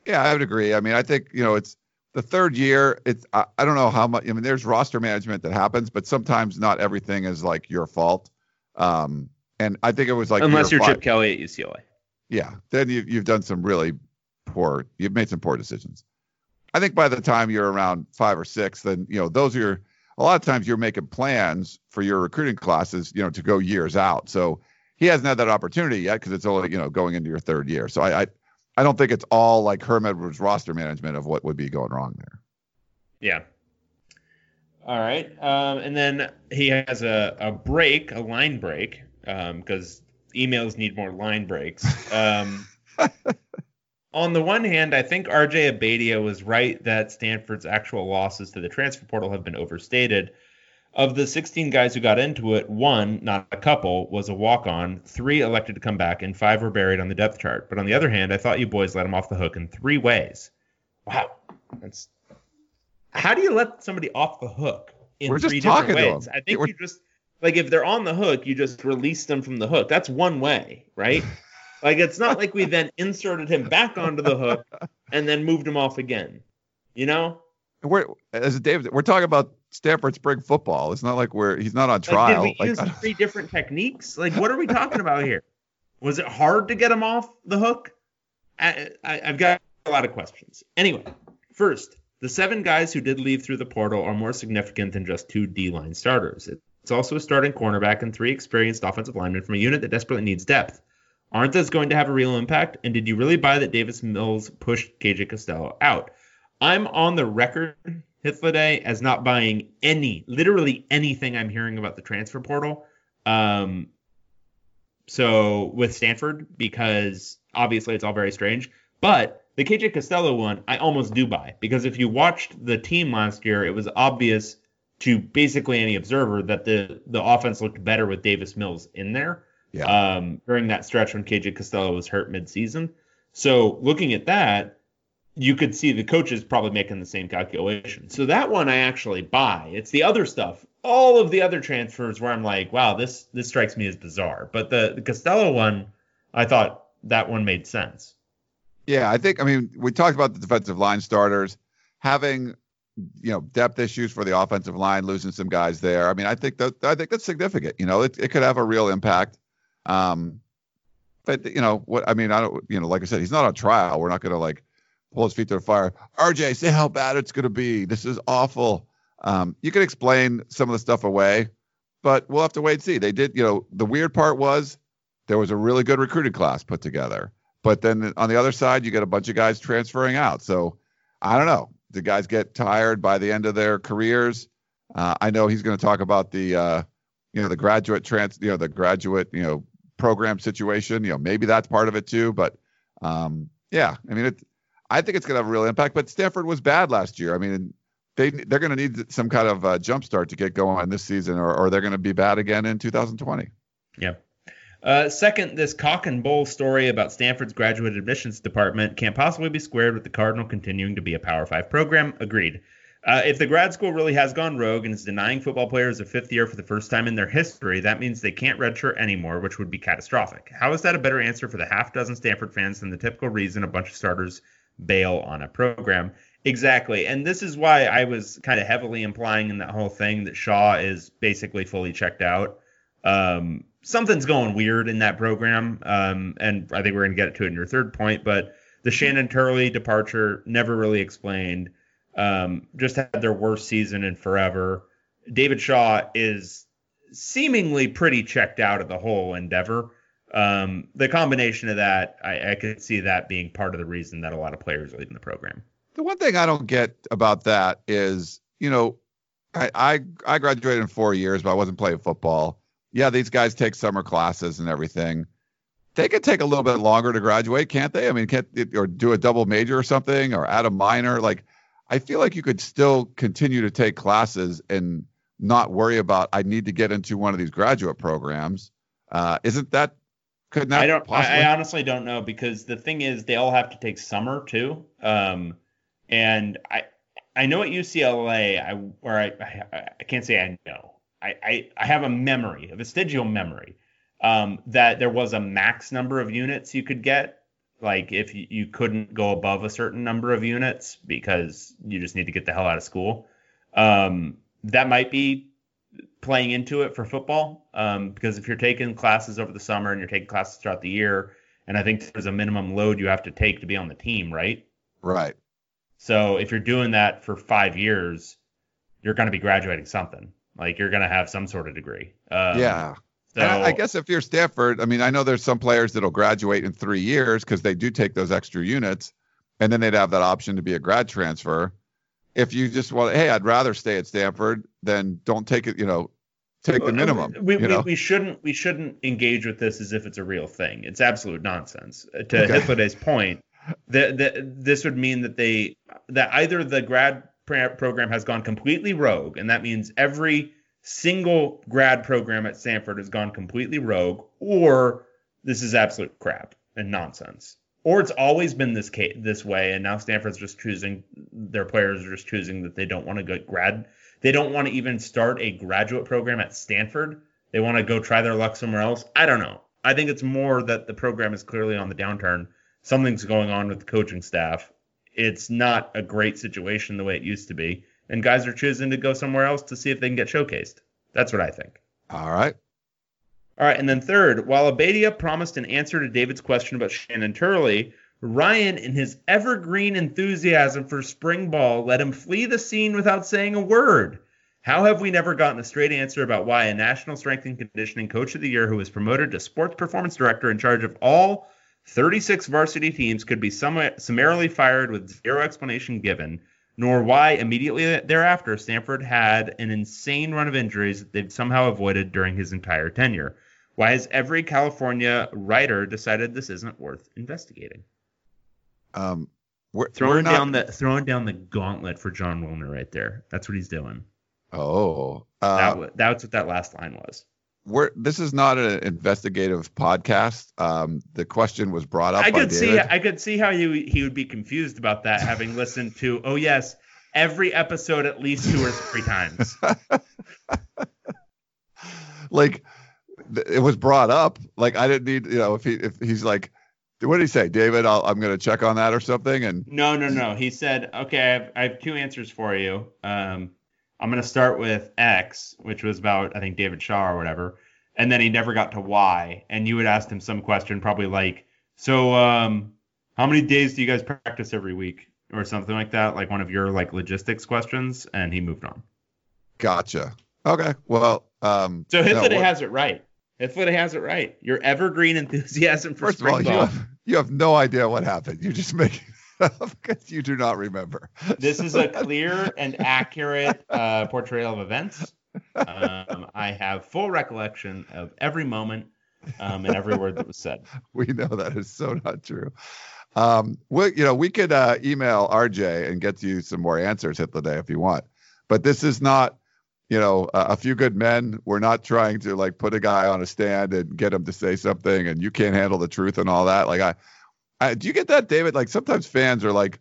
Yeah, I would agree. I mean, I think you know it's the third year. It's I, I don't know how much. I mean, there's roster management that happens, but sometimes not everything is like your fault. Um, and I think it was like Unless you're five- Chip Kelly at UCLA. Yeah, then you, you've done some really poor. You've made some poor decisions. I think by the time you're around five or six, then you know those are your. A lot of times you're making plans for your recruiting classes, you know, to go years out. So he hasn't had that opportunity yet because it's only you know going into your third year. So I, I, I don't think it's all like Herm Edwards roster management of what would be going wrong there. Yeah. All right. Um, and then he has a, a break, a line break, because emails need more line breaks. Um, on the one hand, I think RJ Abeytia was right that Stanford's actual losses to the transfer portal have been overstated. Of the 16 guys who got into it, one, not a couple, was a walk on, three elected to come back, and five were buried on the depth chart. But on the other hand, I thought you boys let him off the hook in three ways. Wow. That's how do you let somebody off the hook in We're just three different talking to ways? them. I think We're- you just like if they're on the hook, you just release them from the hook. That's one way, right? like it's not like we then inserted him back onto the hook and then moved him off again. You know? We're as David, we're talking about Stanford spring football. It's not like we're he's not on Like, trial. did we Like, use three different techniques? Like, what are we talking about here? Was it hard to get him off the hook? I, I, I've got a lot of questions. Anyway, first, the seven guys who did leave through the portal are more significant than just two D line starters. It's also a starting cornerback and three experienced offensive linemen from a unit that desperately needs depth. Aren't those going to have a real impact? And did you really buy that Davis Mills pushed KJ Costello out? I'm on the record, Hithladay, as not buying any, literally anything I'm hearing about the transfer portal. Um, so with Stanford, because obviously it's all very strange. But the KJ Costello one, I almost do buy because if you watched the team last year, it was obvious to basically any observer that the the offense looked better with Davis Mills in there yeah. um, during that stretch when KJ Costello was hurt midseason. So looking at that, you could see the coaches probably making the same calculation. So that one I actually buy. It's the other stuff, all of the other transfers where I'm like, wow, this this strikes me as bizarre. But the, the Costello one, I thought that one made sense. Yeah, I think I mean we talked about the defensive line starters having you know depth issues for the offensive line, losing some guys there. I mean, I think that I think that's significant. You know, it, it could have a real impact. Um, but you know what I mean, I don't you know like I said, he's not on trial. We're not going to like pull his feet to the fire. RJ, say how bad it's going to be. This is awful. Um, you can explain some of the stuff away, but we'll have to wait and see. They did, you know, the weird part was there was a really good recruiting class put together. But then on the other side, you get a bunch of guys transferring out. So I don't know. The guys get tired by the end of their careers. Uh, I know he's going to talk about the, uh, you know, the graduate trans, you know, the graduate, you know, program situation. You know, maybe that's part of it too. But um, yeah, I mean, it. I think it's going to have a real impact. But Stanford was bad last year. I mean, they they're going to need some kind of uh, jump start to get going this season, or, or they're going to be bad again in 2020. Yeah. Uh, second, this cock and bull story about Stanford's graduate admissions department can't possibly be squared with the Cardinal continuing to be a Power Five program. Agreed. Uh, if the grad school really has gone rogue and is denying football players a fifth year for the first time in their history, that means they can't redshirt anymore, which would be catastrophic. How is that a better answer for the half dozen Stanford fans than the typical reason a bunch of starters bail on a program? Exactly. And this is why I was kind of heavily implying in that whole thing that Shaw is basically fully checked out. Um, something's going weird in that program. Um, and I think we're going to get to it in your third point, but the Shannon Turley departure never really explained. Um, just had their worst season in forever. David Shaw is seemingly pretty checked out of the whole endeavor. Um, the combination of that, I, I could see that being part of the reason that a lot of players leaving the program. The one thing I don't get about that is, you know, I, I I graduated in four years, but I wasn't playing football. Yeah, these guys take summer classes and everything. They could take a little bit longer to graduate, can't they? I mean, can't or do a double major or something, or add a minor? Like, I feel like you could still continue to take classes and not worry about I need to get into one of these graduate programs. Uh, isn't that Couldn't I don't. possibly? I, I honestly don't know because the thing is, they all have to take summer too. Um, and I, I know at UCLA, I or I, I, I can't say I know. I, I, I have a memory, a vestigial memory, um, that there was a max number of units you could get. Like if you, you couldn't go above a certain number of units because you just need to get the hell out of school. Um, that might be playing into it for football um, because if you're taking classes over the summer and you're taking classes throughout the year, and I think there's a minimum load you have to take to be on the team, right? right. So if you're doing that for five years, you're going to be graduating something. Like you're going to have some sort of degree. Um, yeah. So And I, I guess if you're Stanford, I mean, I know there's some players that'll graduate in three years because they do take those extra units, and then they'd have that option to be a grad transfer. If you just want, hey, I'd rather stay at Stanford, then don't take it. You know, take the minimum. We, you we, know? we shouldn't we shouldn't engage with this as if it's a real thing. It's absolute nonsense. Uh, To Okay. Hippolyte's point, the, the, this would mean that they that either the grad program has gone completely rogue, and that means every single grad program at Stanford has gone completely rogue, or this is absolute crap and nonsense. Or it's always been this case, this way, and now Stanford's just choosing their players are just choosing that they don't want to go grad they don't want to even start a graduate program at Stanford. They want to go try their luck somewhere else. I don't know. I think it's more that the program is clearly on the downturn. Something's going on with the coaching staff. It's not a great situation the way it used to be. And guys are choosing to go somewhere else to see if they can get showcased. That's what I think. All right. All right, and then third, while Abeytia promised an answer to David's question about Shannon Turley, Ryan, in his evergreen enthusiasm for spring ball, let him flee the scene without saying a word. How have we never gotten a straight answer about why a National Strength and Conditioning Coach of the Year who was promoted to Sports Performance Director in charge of all 36 varsity teams could be summarily fired with zero explanation given, nor why immediately thereafter Stanford had an insane run of injuries that they've somehow avoided during his entire tenure? Why has every California writer decided this isn't worth investigating? Um, we're, we're Throwing not, down the throwing down the gauntlet for Jon Wilner right there. That's what he's doing. Oh, that uh, wa- that's what that last line was. We're this is not an investigative podcast. Um, the question was brought up I could see I could see how he he would be confused about that having listened to oh yes every episode at least two or three times. like th- it was brought up. Like I didn't need, you know, if he if he's like, what did he say, David? I'll, I'm going to check on that or something. And No, no, no. He said, okay, I have, I have two answers for you. Um, I'm going to start with X, which was about, I think, David Shaw or whatever. And then he never got to Y. And you would ask him some question, probably like, so um, how many days do you guys practice every week? Or something like that, like one of your like logistics questions. And he moved on. gotcha. Okay. Well, um, So no, Hithliday has it right. Hithliday has it right. Your evergreen enthusiasm for first of all, spring you have, you have no idea what happened. You just make up because you do not remember. This is a clear and accurate uh, portrayal of events. Um, I have full recollection of every moment um, and every word that was said. we know that is so not true. Um, we, you know, we could uh, email RJ and get you some more answers hit the day if you want. But this is not, you know, a, a few good men. We're not trying to like put a guy on a stand and get him to say something, and you can't handle the truth and all that. Like, I, I do you get that, David? Like sometimes fans are like,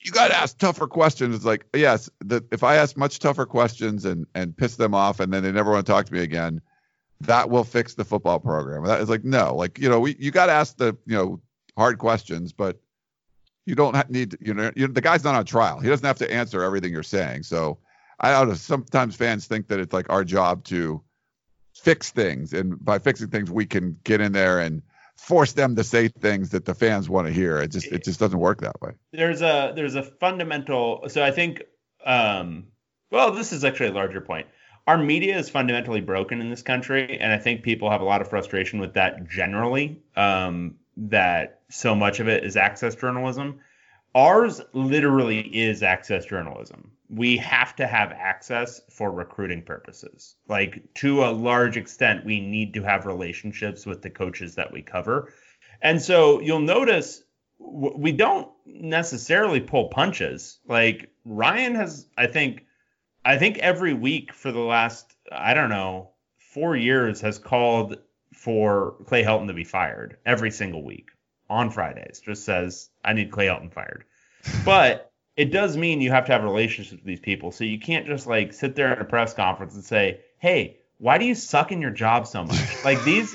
you got to ask tougher questions. It's like, yes, the, if I ask much tougher questions and and piss them off, and then they never want to talk to me again, that will fix the football program. That is like, no, like you know, we you got to ask the you know hard questions, but you don't need to, you know you, the guy's not on trial. He doesn't have to answer everything you're saying. So I don't know. Sometimes fans think that it's like our job to fix things, and by fixing things, we can get in there and force them to say things that the fans want to hear. It just it just doesn't work that way. There's a there's a fundamental. So I think, um, well, this is actually a larger point. Our media is fundamentally broken in this country, and I think people have a lot of frustration with that generally. Um, that so much of it is access journalism. Ours literally is access journalism. We have to have access for recruiting purposes. Like to a large extent, we need to have relationships with the coaches that we cover. And so you'll notice we don't necessarily pull punches. Like Ryan has, I think, I think every week for the last, I don't know, four years has called for Clay Helton to be fired every single week on Fridays. Just says I need Clay Helton fired. But it does mean you have to have relationships with these people. So you can't just like sit there at a press conference and say, "Hey, why do you suck in your job so much?" like these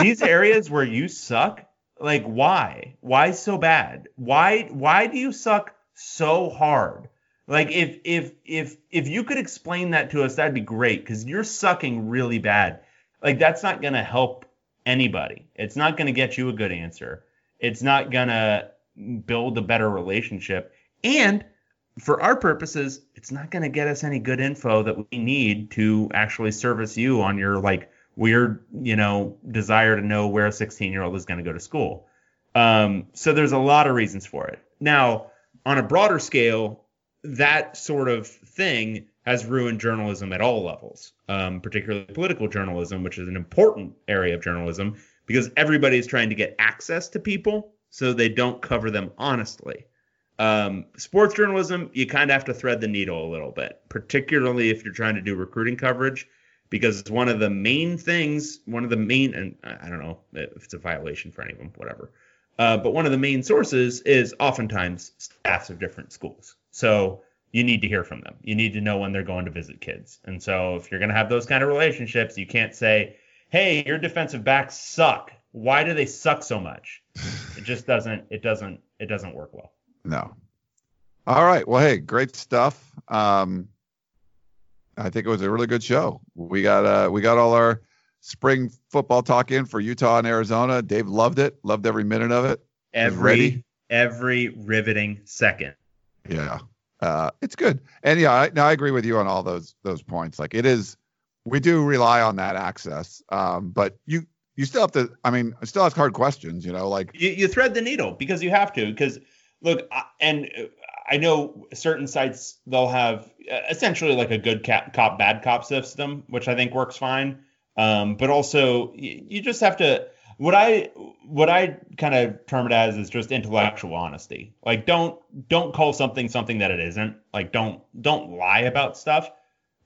these areas where you suck, like why? Why so bad? Why why do you suck so hard? Like if if if if you could explain that to us, that'd be great because you're sucking really bad. Like that's not gonna help anybody. It's not gonna get you a good answer. It's not gonna build a better relationship. And for our purposes, it's not gonna get us any good info that we need to actually service you on your like weird, you know, desire to know where a 16 year old is gonna go to school. Um, so there's a lot of reasons for it. Now, on a broader scale, that sort of thing has ruined journalism at all levels, um, particularly political journalism, which is an important area of journalism because everybody is trying to get access to people so they don't cover them honestly. Um, sports journalism, you kind of have to thread the needle a little bit, particularly if you're trying to do recruiting coverage, because it's one of the main things, one of the main, and I don't know if it's a violation for any of them, whatever. Uh, but one of the main sources is oftentimes staffs of different schools. So you need to hear from them. You need to know when they're going to visit kids. And so if you're going to have those kind of relationships, you can't say, "Hey, your defensive backs suck. Why do they suck so much?" it just doesn't. It doesn't. It doesn't work well. No. All right. Well, hey, great stuff. Um, I think it was a really good show. We got uh, we got all our spring football talk in for Utah and Arizona. Dave loved it. Loved every minute of it. Every every riveting second. Yeah. Uh, it's good. And yeah, I, no, I agree with you on all those those points. Like it is, we do rely on that access. Um, but you you still have to. I mean, I still ask hard questions. You know, like you, you thread the needle because you have to. Because look, and uh, I know certain sites they'll have essentially like a good cap, cop, bad cop system, which I think works fine. Um, but also, you, you just have to. What I what I kind of term it as is just intellectual honesty. Like don't don't call something something that it isn't. Like don't don't lie about stuff.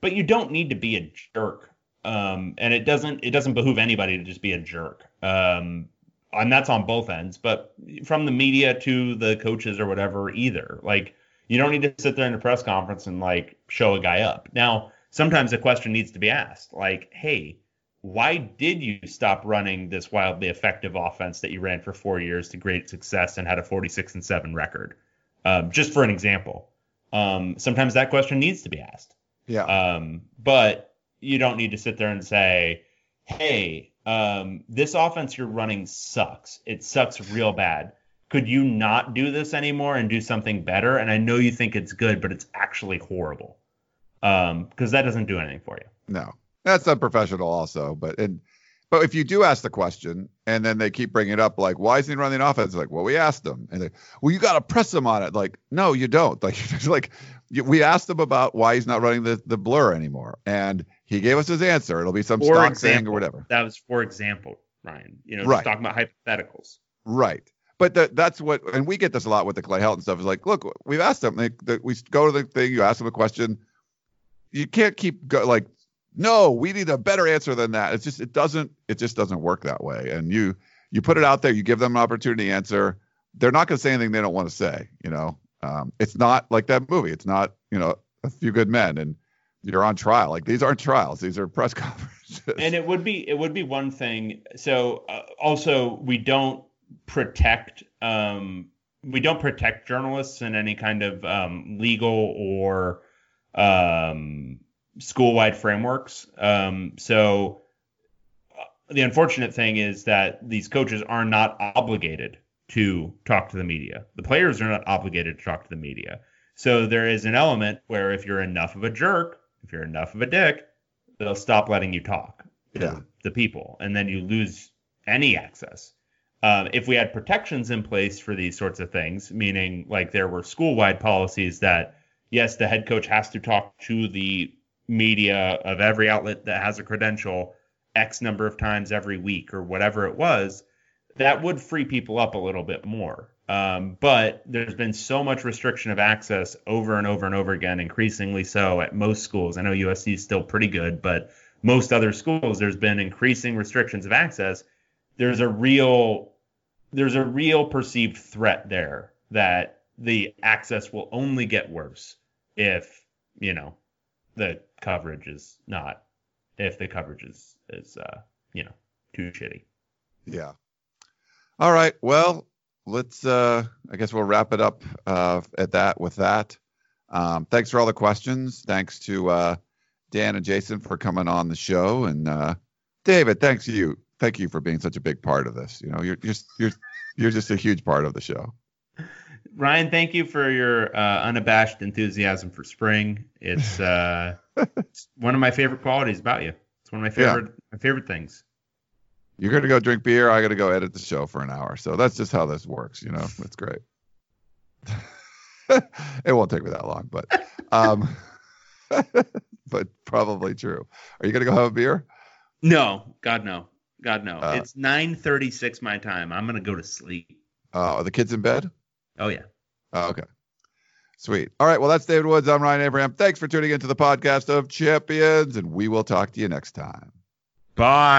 But you don't need to be a jerk. Um, and it doesn't it doesn't behoove anybody to just be a jerk. Um, and that's on both ends, but from the media to the coaches or whatever either. Like you don't need to sit there in a press conference and like show a guy up. Now, sometimes a question needs to be asked, like, hey, why did you stop running this wildly effective offense that you ran for four years to great success and had a 46 and 7 record? Um, just for an example. Um, sometimes that question needs to be asked. yeah, Um, but you don't need to sit there and say, hey, um, this offense you're running sucks. It sucks real bad. Could you not do this anymore and do something better? And I know you think it's good, but it's actually horrible. Um, because that doesn't do anything for you. no, that's unprofessional also. But and but if you do ask the question and then they keep bringing it up, like why isn't he running offense? Like, well, we asked them, and they, well, you got to press him on it. Like, no, you don't. Like, like we asked them about why he's not running the the blur anymore, and he gave us his answer. It'll be some For stock thing or example, whatever. That was for example, Ryan. You know, Right. talking about hypotheticals. Right. But that that's what, and we get this a lot with the Clay Helton stuff. Is like, look, we've asked them. They, they, we go to the thing, you ask them a question. You can't keep go like, no, we need a better answer than that. It's just it doesn't it just doesn't work that way. And you you put it out there, you give them an opportunity to answer. They're not going to say anything they don't want to say. You know, um, it's not like that movie. It's not you know a few good men and you're on trial. Like these aren't trials. These are press conferences. and it would be it would be one thing so uh, also we don't protect um we don't protect journalists in any kind of um legal or um school-wide frameworks um so uh, the unfortunate thing is that these coaches are not obligated to talk to the media the players are not obligated to talk to the media so there is an element where if you're enough of a jerk if you're enough of a dick they'll stop letting you talk to Yeah. the people, and then you lose any access. Um, if we had protections in place for these sorts of things, meaning like there were school-wide policies that yes, the head coach has to talk to the media of every outlet that has a credential X number of times every week or whatever it was, that would free people up a little bit more. Um, but there's been so much restriction of access over and over and over again, increasingly so at most schools. I know USC is still pretty good, but most other schools, there's been increasing restrictions of access. There's a real there's a real perceived threat there that the access will only get worse if you know the coverage is not if the coverage is is uh, you know too shitty. Yeah. All right. Well, let's. Uh, I guess we'll wrap it up uh, at that with that. Um, thanks for all the questions. Thanks to uh, Dan and Jason for coming on the show, and uh, David, thanks to you. Thank you for being such a big part of this. You know, you're just you're you're just a huge part of the show. Ryan, thank you for your uh, unabashed enthusiasm for spring. It's, uh, it's one of my favorite qualities about you. It's one of my Yeah. favorite my favorite things. You're gonna go drink beer. I gotta go edit the show for an hour. So that's just how this works. You know, it's great. it won't take me that long, but um, but probably true. Are you gonna go have a beer? No, God no, God no. Uh, it's 9:36 my time. I'm gonna go to sleep. Uh, are the kids in bed? Oh yeah. Oh, okay. Sweet. All right. Well, that's David Woods. I'm Ryan Abraham. Thanks for tuning into the podcast of Champions, and we will talk to you next time. Bye.